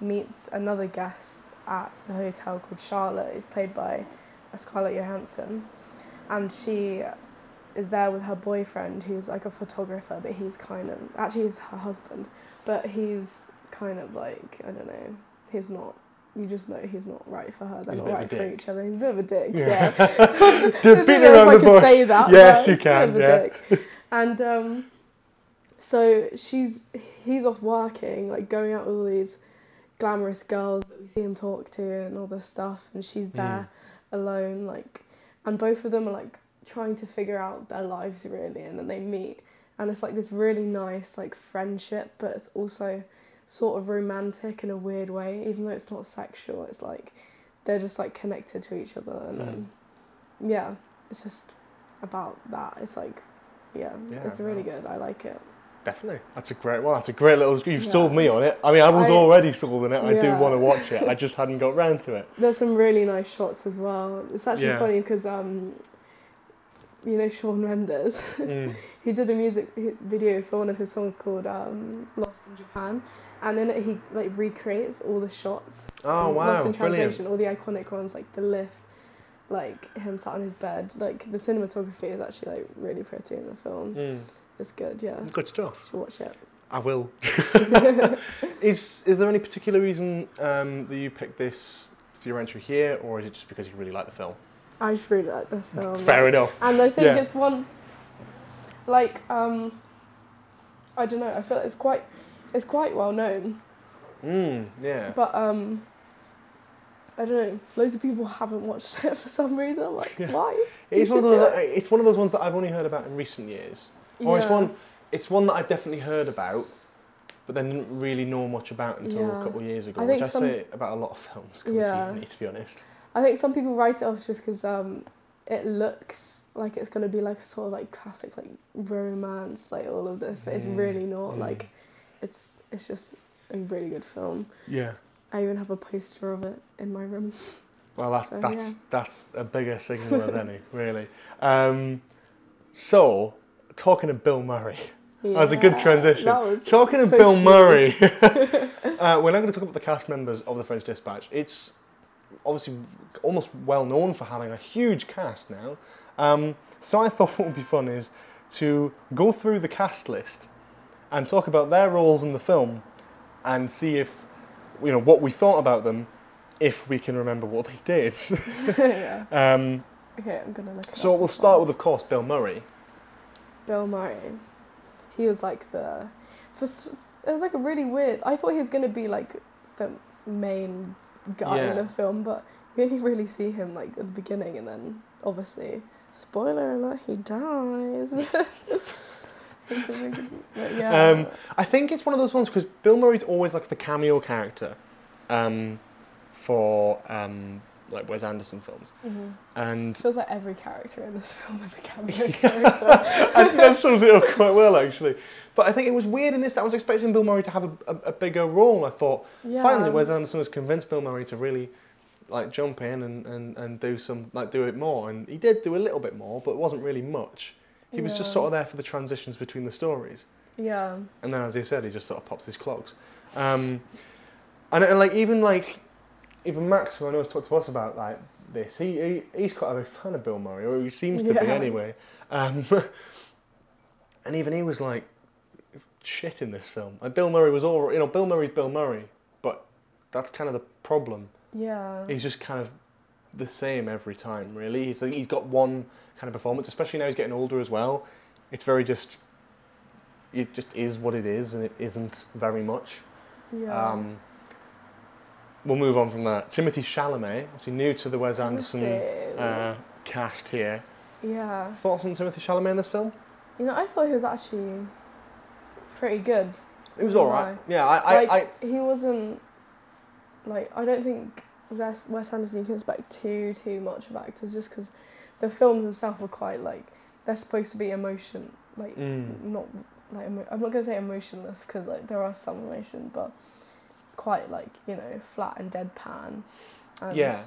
meets another guest at the hotel called Charlotte. It's played by Scarlett Johansson, and she is there with her boyfriend, who's like a photographer, but he's kind of actually he's her husband, but he's kind of like I don't know. He's not. You just know he's not right for her. They're He's not bit of a right for each other. He's a bit of a dick. Yeah. Yeah. They're I don't beating know around I the bush. say that. Yes, you he's a bit of can, a yeah. dick. And um, so she's he's off working, like going out with all these glamorous girls that we see him talk to and all this stuff, and she's there alone, like, and both of them are like trying to figure out their lives really, and then they meet, and it's like this really nice like friendship, but it's also sort of romantic in a weird way, even though it's not sexual. It's like they're just like connected to each other, and then yeah, it's just about that. It's like, yeah, Yeah, it's really wow. good. I like it. Definitely. That's a great one. That's a great little. You've Yeah. sold me on it. I mean, I was I- already sold on it. I do want to watch it. I just hadn't got round to it. There's some really nice shots as well. It's actually Yeah. funny because um, you know Shawn Mendes. Mm. he did a music video for one of his songs called um, "Lost in Japan," and in it he like recreates all the shots. Oh wow! Lost in Brilliant. Translation, all the iconic ones like the lift, like him sat on his bed. Like the cinematography is actually like really pretty in the film. Mm. It's good. Yeah, Good stuff. you should watch it. I will. is is there any particular reason um, that you picked this for your entry here, or is it just because you really like the film? I just really like the film. Fair enough. And I think Yeah. it's one, like, um, I don't know. I feel it's quite, it's quite well known, Mm, yeah. but um, I don't know. Loads of people haven't watched it for some reason. I'm like, Yeah. why? It's one of those. do It's one of those ones that I've only heard about in recent years, or it's one. It's one that I've definitely heard about, but then didn't really know much about until Yeah. a couple of years ago. I which I some- say about a lot of films coming Yeah. to uni, to be honest. I think some people write it off just because um, it looks like it's gonna be like a sort of like classic like romance, like all of this, but it's Mm, really not. mm. Like, it's it's just a really good film. Yeah. I even have a poster of it in my room. Well, that, So, that's yeah. that's a bigger signal as any, really. Um, so, talking to Bill Murray, That was a good transition. that was talking of so Bill smooth. Murray, uh, we're now going to talk about the cast members of the French Dispatch. It's obviously almost well known for having a huge cast now. Um, so I thought what would be fun is to go through the cast list and talk about their roles in the film and see if you know what we thought about them, if we can remember what they did. yeah. um, Okay, I'm gonna look. so we'll start well. with, of course, Bill Murray. Bill Murray. He was like the. For it was like a really weird. I thought he was gonna be like the main guy in the film, but you only really see him like at the beginning, and then obviously, spoiler alert, he dies. It's a big- but yeah. Um, I think it's one of those ones because Bill Murray's always like the cameo character um, for um, like Wes Anderson films, Mhm. and Feels like every character in this film is a cameo character. I think that sums it up quite well actually. But I think it was weird in this that I was expecting Bill Murray to have a, a, a bigger role. I thought Yeah. finally Wes Anderson has convinced Bill Murray to really like jump in and, and, and do some like do it more, and he did do a little bit more, but it wasn't really much. He was just sort of there for the transitions between the stories. Yeah. And then, as he said, he just sort of pops his clogs. Um, and, and like even like even Max, who I know has talked to us about like this, he, he he's quite a big fan of Bill Murray, or he seems to be anyway. Um, and even he was like shit in this film. Like Bill Murray was all you know. Bill Murray's Bill Murray, but that's kind of the problem. Yeah. He's just kind of the same every time, really. He's he's got one kind of performance, especially now he's getting older as well. It's very just. It just is what it is, and it isn't very much. yeah. Um, we'll move on from that. Timothée Chalamet, obviously new to the Wes Anderson uh, cast here. yeah. Thoughts on Timothée Chalamet in this film? You know, I thought he was actually pretty good. It was alright. Yeah, I, I, like I, he wasn't like I don't think Wes, Wes Anderson you can expect too too much of actors just because the films themselves were quite like they're supposed to be emotion like Mm. not like emo- I'm not gonna say emotionless because like there are some emotion but quite like you know flat and deadpan and Yeah.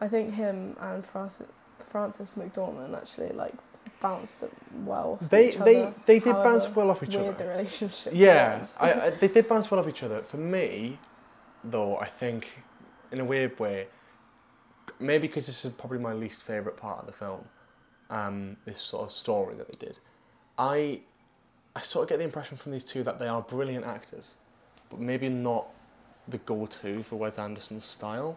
I think him and Frances Frances McDormand actually like bounced well off they, each they, other, they did bounce well off each weird other. the relationship Yeah. I, I, they did bounce well off each other. For me, though, I think, in a weird way, maybe because this is probably my least favourite part of the film, um, this sort of story that they did, I, I sort of get the impression from these two that they are brilliant actors, but maybe not the go-to for Wes Anderson's style.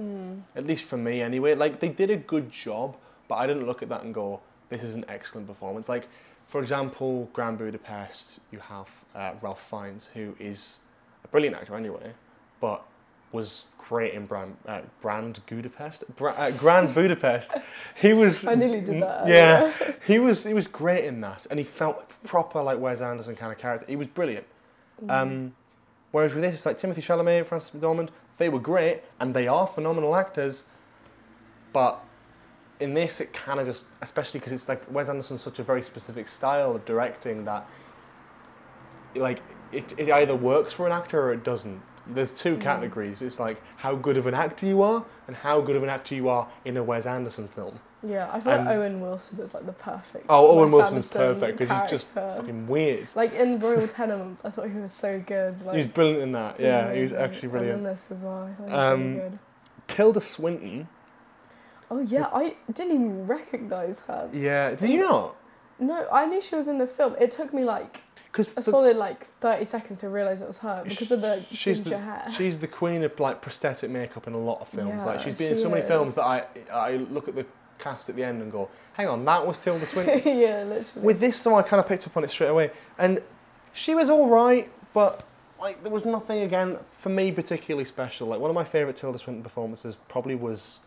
Mm. At least for me, anyway. Like they did a good job, but I didn't look at that and go, "This is an excellent performance." Like, for example, Grand Budapest, you have uh, Ralph Fiennes, who is a brilliant actor anyway, but was great in Brand uh, Brand Budapest, Bra- uh, Grand Budapest. He was. I nearly did that Yeah, he was. He was great in that, and he felt proper like Wes Anderson kind of character. He was brilliant. Mm. Um, whereas with this, it's like Timothée Chalamet, and Frances McDormand, they were great and they are phenomenal actors. But in this, it kind of just, especially because it's like Wes Anderson's such a very specific style of directing that, like, it, it either works for an actor or it doesn't. There's two Mm. categories. It's like how good of an actor you are and how good of an actor you are in a Wes Anderson film. Yeah, I feel And- like Owen Wilson is like the perfect. Oh, Owen Wes Wilson's Anderson perfect because he's just fucking weird. Like in Royal Tenenbaums, I thought he was so good. Like, he was brilliant in that. he Yeah, he was actually brilliant. And in this as well, I thought he was Um, really good. Tilda Swinton. Oh yeah, I didn't even recognize her. Yeah, did you not? No, I knew she was in the film. It took me like Because a solid like thirty seconds to realize it was her because of the she's ginger the, hair. she's the queen of like prosthetic makeup in a lot of films. like she's been in she so many films that I I look at the cast at the end and go, hang on, that was Tilda Swinton. yeah, literally. With this, though, I kind of picked up on it straight away, and she was all right, but like there was nothing again for me particularly special. Like one of my favorite Tilda Swinton performances probably was.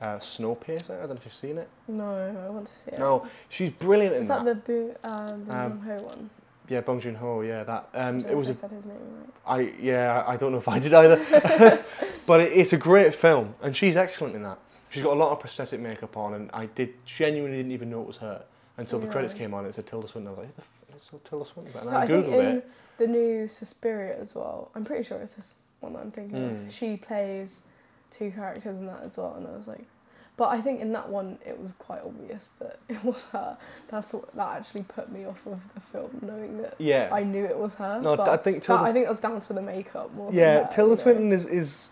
Uh, Snowpiercer. I don't know if you've seen it. no, I want to see it. No, she's brilliant in Is that. that the Boo, uh, Um, Ho one? Yeah, Bong Joon Ho. Yeah, that. Um, I it was if a I said his name right. I yeah, I don't know if I did either. but it, it's a great film, and she's excellent in that. She's got a lot of prosthetic makeup on, and I did genuinely didn't even know it was her until the credits came on. It said Tilda Swinton. I was like, "Who the f- it's Tilda Swinton. And But I I think googled in it. the new Suspiria as well, I'm pretty sure it's this one that I'm thinking Mm. of. She plays two characters in that as well, and I was like, but I think in that one it was quite obvious that it was her. That's what that actually put me off of the film, knowing that Yeah, I knew it was her. No, but I think that, Tilda- I think it was down to the makeup more. than yeah. her, Tilda know. Swinton is, is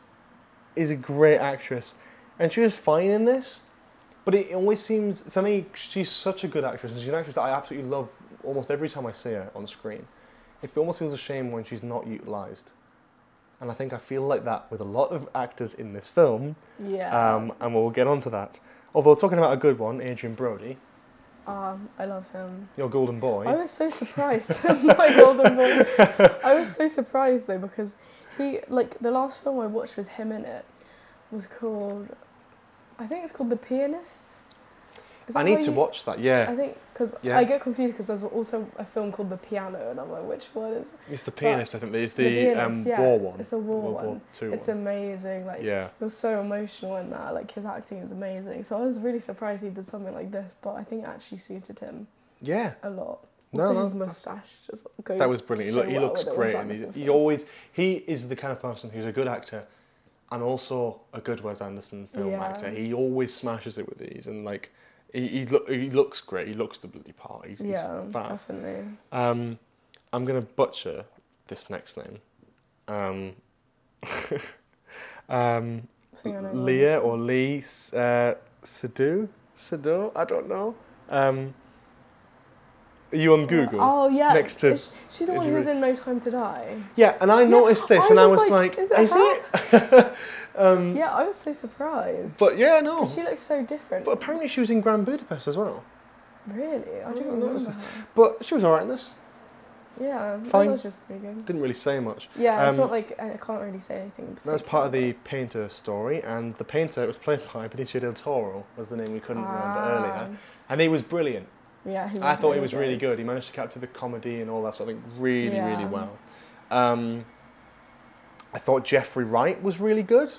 is a great actress, and she was fine in this. But it always seems for me she's such a good actress, and she's an actress that I absolutely love almost every time I see her on screen. It almost feels a shame when she's not utilised. And I think I feel like that with a lot of actors in this film, Yeah. um, and we'll get onto that. Although talking about a good one, Adrien Brody, Um, I love him. your golden boy. I was so surprised. My golden boy. I was so surprised though because he like the last film I watched with him in it was called I think it's called The Pianist. I need to you- watch that. Yeah, I think because Yeah. I get confused because there's also a film called The Piano, and I'm like, which one is? it's the pianist. I think it's The the, Pianist, um, yeah, war one. it's the war World War one. Two It's one. amazing. Like yeah, it was so emotional in that. Like his acting is amazing. So I was really surprised he did something like this, but I think it actually suited him yeah. a lot. No, Also no, his mustache just goes. That was brilliant. He, so look, he well looks great, and Anderson he always he is the kind of person who's a good actor, and also a good Wes Anderson film Yeah. actor. He always smashes it with these, and like he he, look, he looks great. He looks the bloody part. He's, Yeah, he's definitely. Um, I'm gonna butcher this next name. Um, um, I think I know what Leah or Lee uh, Sadu Sadu. I don't know. Um, are you on Google? Oh yeah. Next to- is she the one who's in No Time to Die? Yeah, and I noticed this, I and I was was like, like, is it "Is it?" um, Yeah, I was so surprised. but yeah, no. She looks so different. But apparently, she was in Grand Budapest as well. really, I I didn't notice remember her. But she was alright in this. Yeah, Fine. that was just pretty good. Didn't really say much. Yeah, it's Um, not like I can't really say anything. in That's part of the painter story, and the painter it was played by Benicio del Toro, was the name we couldn't remember Ah. earlier, and he was brilliant. Yeah, he was I thought really he was really good. He managed to capture the comedy and all that sort of thing really, really well. Um, I thought Jeffrey Wright was really good,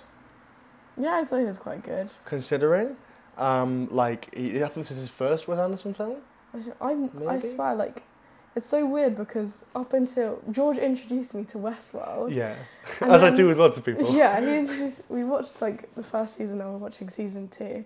Yeah, I thought he was quite good. considering. Um, like, he, I think this is his first Wes Anderson film. I, I'm, I swear, like, it's so weird because up until George introduced me to Westworld. Yeah, and as I do with lots of people. Yeah, he introduced. We watched like the first season. Now we're watching season two,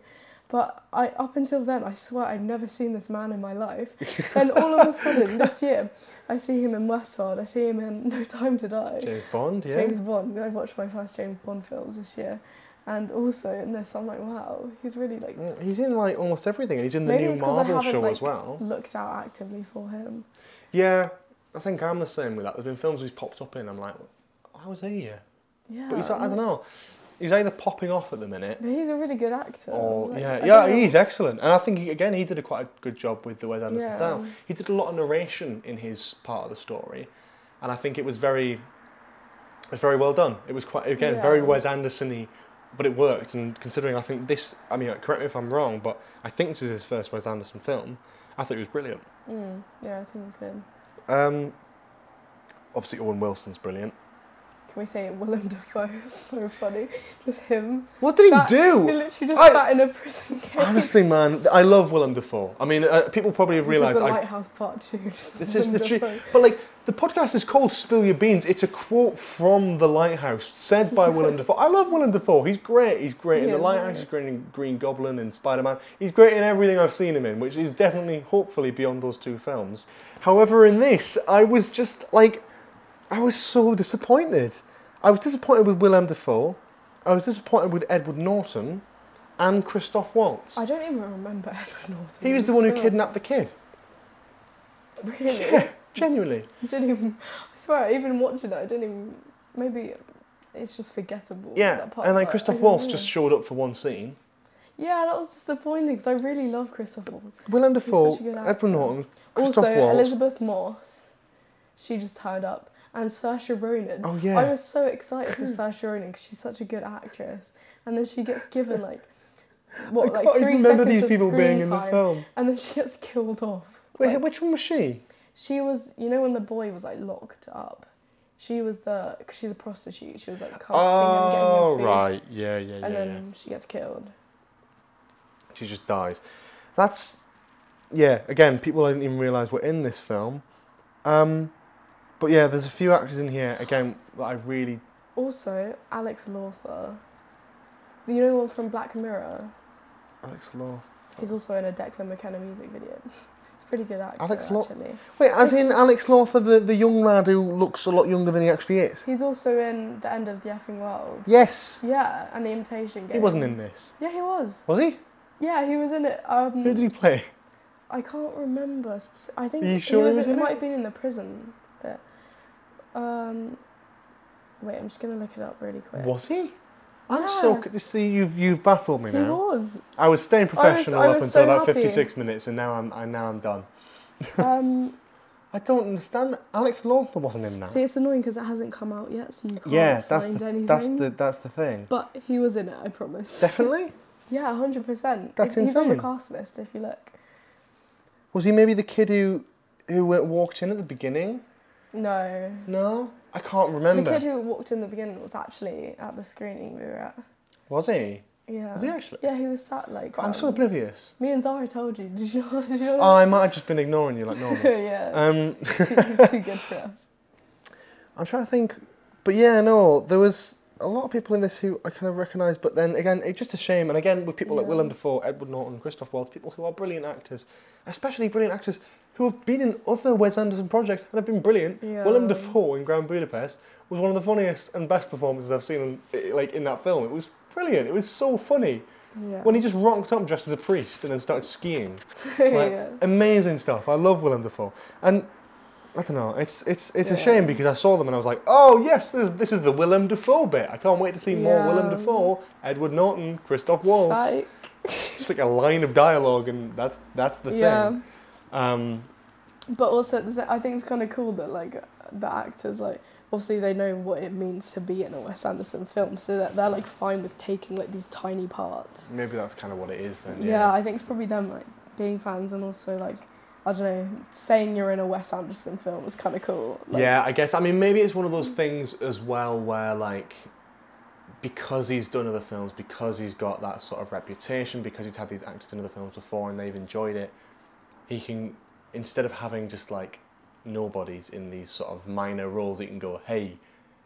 but I up until then, I swear I'd never seen this man in my life. then all of a sudden, this year, I see him in Westworld. I see him in No Time to Die. James Bond, yeah. James Bond. I watched my first James Bond films this year, and also in this, I'm like, wow, he's really like He's in like almost everything, and he's in the Maybe new it's 'cause I Marvel show like, as well. looked out actively for him. Yeah, I think I'm the same with that. There's been films he's popped up in. I'm like, how was he here? Yeah, But he's, like, I don't know. He's either popping off at the minute, But he's a really good actor. or Like, yeah, yeah, he's excellent. And I think he, again he did a quite a good job with the Wes Anderson Yeah. style. He did a lot of narration in his part of the story, and I think it was very, it was very well done. It was quite again very Wes Anderson-y, but it worked. And considering I think this, I mean, correct me if I'm wrong, but I think this is his first Wes Anderson film. I thought it was brilliant. Mm, yeah, I think he's good. Um, obviously, Owen Wilson's brilliant. We say Willem Dafoe is so funny? Just him. What did Sat- he do? He literally just I- sat in a prison cage. Honestly, man, I love Willem Dafoe. I mean, uh, people probably have realised. This is the I Lighthouse Part Two. This is the truth. But like the podcast is called "Spill Your Beans." It's a quote from The Lighthouse, said by Willem Dafoe. I love Willem Dafoe. He's great. He's great in He The Lighthouse. He's great in Green Goblin and Spider Man. He's great in everything I've seen him in, which is definitely, hopefully, beyond those two films. However, in this, I was just like, I was so disappointed. I was disappointed with Willem Dafoe. I was disappointed with Edward Norton and Christoph Waltz. I don't even remember Edward Norton. He was the one who film. kidnapped the kid. Really? Yeah, genuinely. I didn't even. I swear, even watching it, I didn't even. Maybe it's just forgettable. Yeah, that part, and then Christoph Waltz just showed up for one scene. Yeah, that was disappointing because I really love Christoph Waltz. Willem Dafoe, such a good Edward. Norton, Christoph also, Waltz. Elisabeth Moss. She just turned up, and Saoirse Ronan. Oh yeah. I was so excited for Saoirse Ronan because she's such a good actress, and then she gets given like what I like three remember seconds these of people screen being in the time, film. and then she gets killed off. Wait, Like, which one was she? she was, you know, when the boy was like locked up. She was the, cause she's a prostitute. She was like comforting him, getting Oh him food, right, yeah, yeah, yeah, and yeah. then she gets killed. She just dies. That's yeah. Again, people I didn't even realise were in this film. Um, but yeah, there's a few actors in here again that I really. Also, Alex Lawther. You know the one from Black Mirror. Alex Lawther. He's also in a Declan McKenna music video. It's a pretty good actor, Alex Law- actually. Wait, as It's- in Alex Lawther, the, the young lad who looks a lot younger than he actually is. He's also in The End of the Effing World. Yes, Yeah, and The Imitation Game. he wasn't in this, Yeah, he was. was he? Yeah, he was in it. Um, Who did he play? I can't remember. speci- I think you he sure he was it might have been in the prison. Um, wait, I'm just gonna look it up really quick. Was he? I'm so Yeah. good to see you've you've baffled me He now. was. I was staying professional I up was until so about happy. 56 minutes, and now I'm I, now I'm done. Um, I don't understand. Alex Lawther wasn't in that. see, it's annoying because it hasn't come out yet, so you can't yeah, find that's the, anything. that's the that's the thing. But he was in it, I promise. Definitely. Yeah, hundred percent. That's He's on the cast list if you look. Was he maybe the kid who who walked in at the beginning? No. No, I can't remember. The kid who walked in the beginning was actually at the screening we were at. Was he? Yeah. Was he actually? Yeah, he was sat like. I'm so um, oblivious. Me and Zara told you. Did you? Did you Oh, I might have just been ignoring you like normal. yeah. Um, he's too good for us. I'm trying to think, but yeah, no, there was a lot of people in this who I kind of recognised, but then again, it's just a shame. And again, with people like Yeah. Willem Dafoe, Edward Norton, Christoph Waltz, people who are brilliant actors, especially brilliant actors who have been in other Wes Anderson projects and have been brilliant. Yeah. Willem Dafoe in Grand Budapest was one of the funniest and best performances I've seen in, like in that film. It was brilliant. It was so funny Yeah. when he just rocked up dressed as a priest and then started skiing. Like, yeah. Amazing stuff. I love Willem Dafoe. And I don't know. It's it's it's a shame because I saw them and I was like, oh yes, this this is the Willem Dafoe bit. I can't wait to see more Willem Yeah. Dafoe, Edward Norton, Christoph Waltz. Psych. Just like a line of dialogue, and that's that's the Yeah. thing. Um, But also, at the sa- I think it's kind of cool that like the actors like obviously they know what it means to be in a Wes Anderson film, so that they're like fine with taking like these tiny parts. maybe that's kind of what it is then. Yeah, I think it's probably them like being fans and also like I don't know saying you're in a Wes Anderson film is kind of cool. Like, yeah, I guess. I mean, maybe it's one of those things as well where, like, because he's done other films, because he's got that sort of reputation, because he's had these actors in other films before and they've enjoyed it, he can, instead of having just like nobodies in these sort of minor roles, he can go, hey,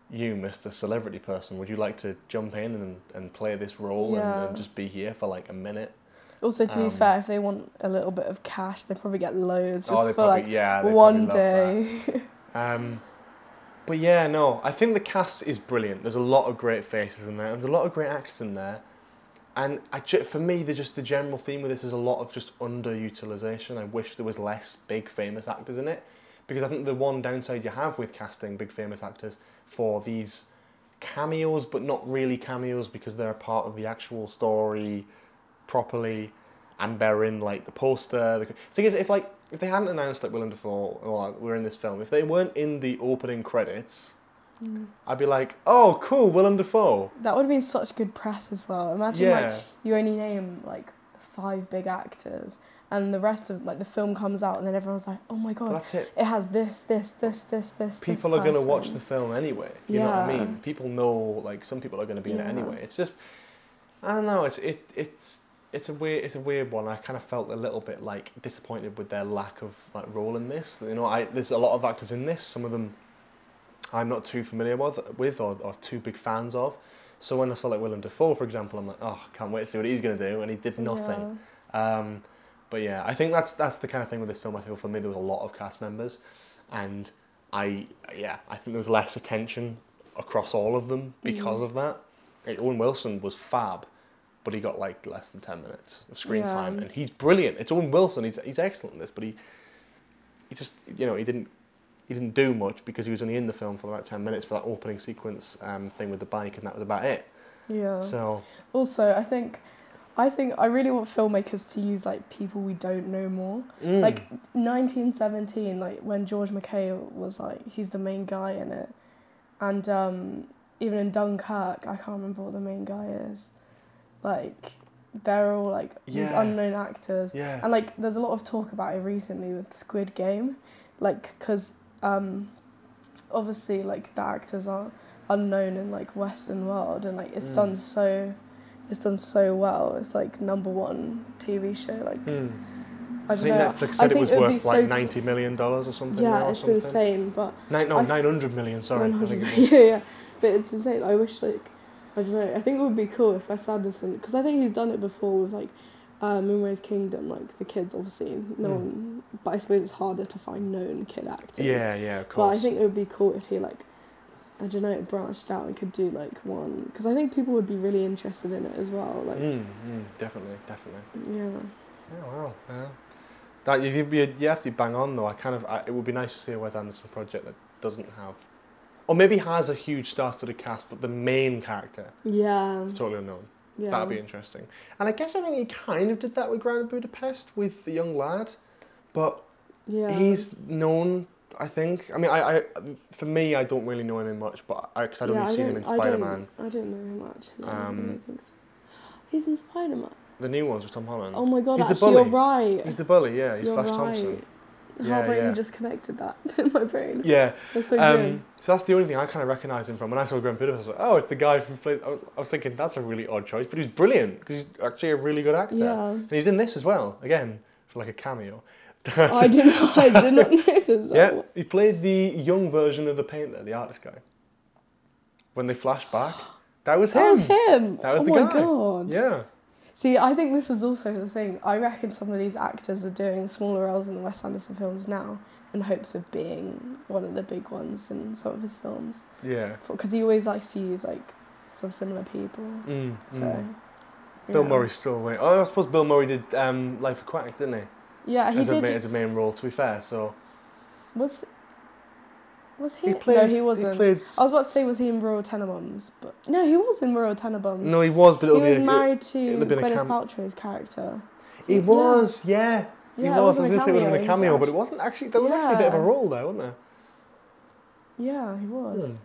you, Mr. Celebrity Person, would you like to jump in and, and play this role and, and just be here for like a minute? Also, to Um, be fair, if they want a little bit of cash, they probably get loads just oh, for probably, like yeah, one probably love that. day. Um, but yeah, no, I think the cast is brilliant. There's a lot of great faces in there, there's a lot of great actors in there. And I, for me, the just the general theme with this is a lot of just underutilization. I wish there was less big famous actors in it, because I think the one downside you have with casting big famous actors for these cameos, but not really cameos because they're a part of the actual story properly, and they're in like the poster. The, thing is, if like if they hadn't announced like Willem Dafoe or like, we're in this film, if they weren't in the opening credits, Mm. I'd be like, oh, cool, Willem Dafoe. That would have been such good press as well. Imagine Yeah. like you only name like five big actors, and the rest of like the film comes out, and then everyone's like, "Oh my god, that's it. it has this, this, this, this, this." People this are going to watch the film anyway. You know what I mean? People know, like, some people are going to be in it anyway. It's just, I don't know. It's it it's it's a weird it's a weird one. I kind of felt a little bit like disappointed with their lack of like role in this. You know, I there's a lot of actors in this. Some of them I'm not too familiar with with or, or too big fans of. So when I saw like Willem Dafoe, for example, I'm like, oh, can't wait to see what he's going to do, and he did nothing. Um, but yeah, I think that's that's the kind of thing with this film. I feel for me there was a lot of cast members, and I yeah I think there was less attention across all of them because Mhm. of that. Like, Owen Wilson was fab, but he got like less than ten minutes of screen Yeah. time, and he's brilliant. It's Owen Wilson. He's he's excellent in this, but he he just you know he didn't. He didn't do much because he was only in the film for about ten minutes for that opening sequence um, thing with the bike, and that was about it. Yeah. So Also, I think, I think I really want filmmakers to use like people we don't know more. mm, Like 1917, like when George McKay was like he's the main guy in it, and um, even in Dunkirk, I can't remember what the main guy is. Like they're all like these unknown actors, yeah, and like there's a lot of talk about it recently with Squid Game, like because um, obviously like the actors are unknown in like Western world, and like it's Mm. done so. It's done so well. It's like number one TV show. Like Hmm. I I don't think know. Netflix I said it think was it would worth like so- ninety million dollars or something. Yeah, or it's something. insane, but Nine, no, nine hundred million. Sorry, I 100 think it was. yeah, yeah, but it's insane. I wish like I don't know. I think it would be cool if Wes Anderson, because I think he's done it before with like uh, Moonrise Kingdom, like the kids obviously no Mm. one, but I suppose it's harder to find known kid actors. Yeah, yeah, of course. But. I think it would be cool if he like. I don't know, branched out and could do like one because I think people would be really interested in it as well. Like, Mm, mm, definitely, definitely. yeah, Yeah, well, yeah. That you, you, you have to bang on though. I kind of, I, it would be nice to see a Wes Anderson project that doesn't have, or maybe has a huge star-studded cast, but the main character yeah, is totally unknown. Yeah. That'd be interesting. And I guess I think he kind of did that with Grand Budapest with the young lad, but yeah. he's known. I think. I mean, I, I, for me, I don't really know him in much, but I, cause I'd yeah, only I seen him in I Spider don't- Man. I don't know him much. No, I Um, don't think so. He's in Spider Man. The new ones with Tom Holland. Oh my god, He's the actually, you're right. He's the bully, yeah. He's you're Flash right. Thompson. How Yeah, about yeah. you just connected that in my brain? Yeah. That's so good. So that's the only thing I kind of recognised him from. When I saw Grand Budapest, I was like, oh, it's the guy who played. I was, I was thinking that's a really odd choice, but he's brilliant because he's actually a really good actor. Yeah. And he's in this as well, again for like a cameo. Oh, I did not. I did not notice that. Yeah, he played the young version of the painter, the artist guy. When they flash back, that was him. That was him. That was oh the my guy. god. Yeah. See, I think this is also the thing. I reckon some of these actors are doing smaller roles in the Wes Anderson films now in hopes of being one of the big ones in some of his films. Yeah. Because he always likes to use like some similar people. Mm, So. mm. Bill yeah. Murray's still away. Oh, I suppose Bill Murray did um, Life Aquatic, didn't he? Yeah, he as, a, did. ma- as a main role, to be fair. So Was was he? he played. no, he wasn't. played, I was about to say, was he in Royal Tenenbaums? But no, he was in Royal Tenenbaums. no, he was, but he was a, married to Gwyneth Paltrow's character. He Yeah. was, yeah. He Yeah, it was. I was going to a say it would have been a cameo, but it wasn't actually. There was actually a bit of a Yeah. role there, wasn't there? Yeah, he was. Hmm.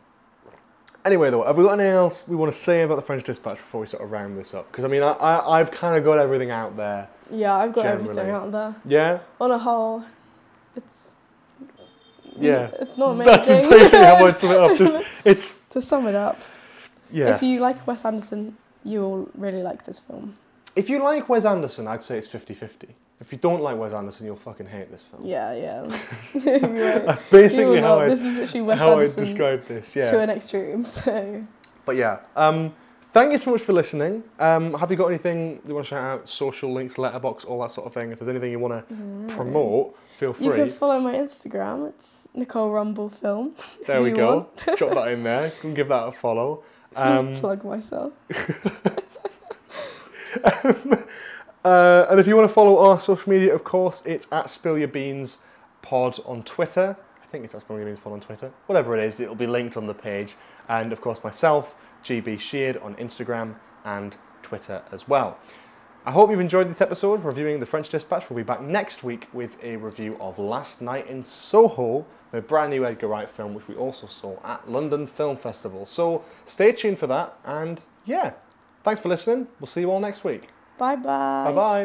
Anyway, though, have we got anything else we want to say about the French Dispatch before we sort of round this up? Because I mean, I, I I've kind of got everything out there. Yeah, I've got Generally. everything out there. Yeah. On a whole, it's Yeah. it's not amazing. That's basically how I'd sum it up. Just it's to sum it up, yeah. if you like Wes Anderson, you'll really like this film. If you like Wes Anderson, I'd say it's 50-50. If you don't like Wes Anderson, you'll fucking hate this film. Yeah, yeah. Right. That's basically how. I This is actually Wes how I describe this. Yeah. to an extreme. So But yeah, um, thank you so much for listening. Um, have you got anything you want to shout out? Social links, Letterboxd, all that sort of thing. If there's anything you want to promote, feel free. You can follow my Instagram. It's Nicole Rumball Film. there we go. Drop that in there. Go and give that a follow. Just Um, plug myself. uh, and if you want to follow our social media, of course, it's at Spill Your Beans Pod on Twitter. I think it's at Spill Your Beans Pod on Twitter. Whatever it is, it'll be linked on the page. And of course, myself, GB Sheard on Instagram and Twitter as well. I hope you've enjoyed this episode reviewing the French Dispatch. We'll be back next week with a review of Last Night in Soho, the brand new Edgar Wright film, which we also saw at London Film Festival. So stay tuned for that. And yeah, thanks for listening. We'll see you all next week. Bye bye. Bye bye.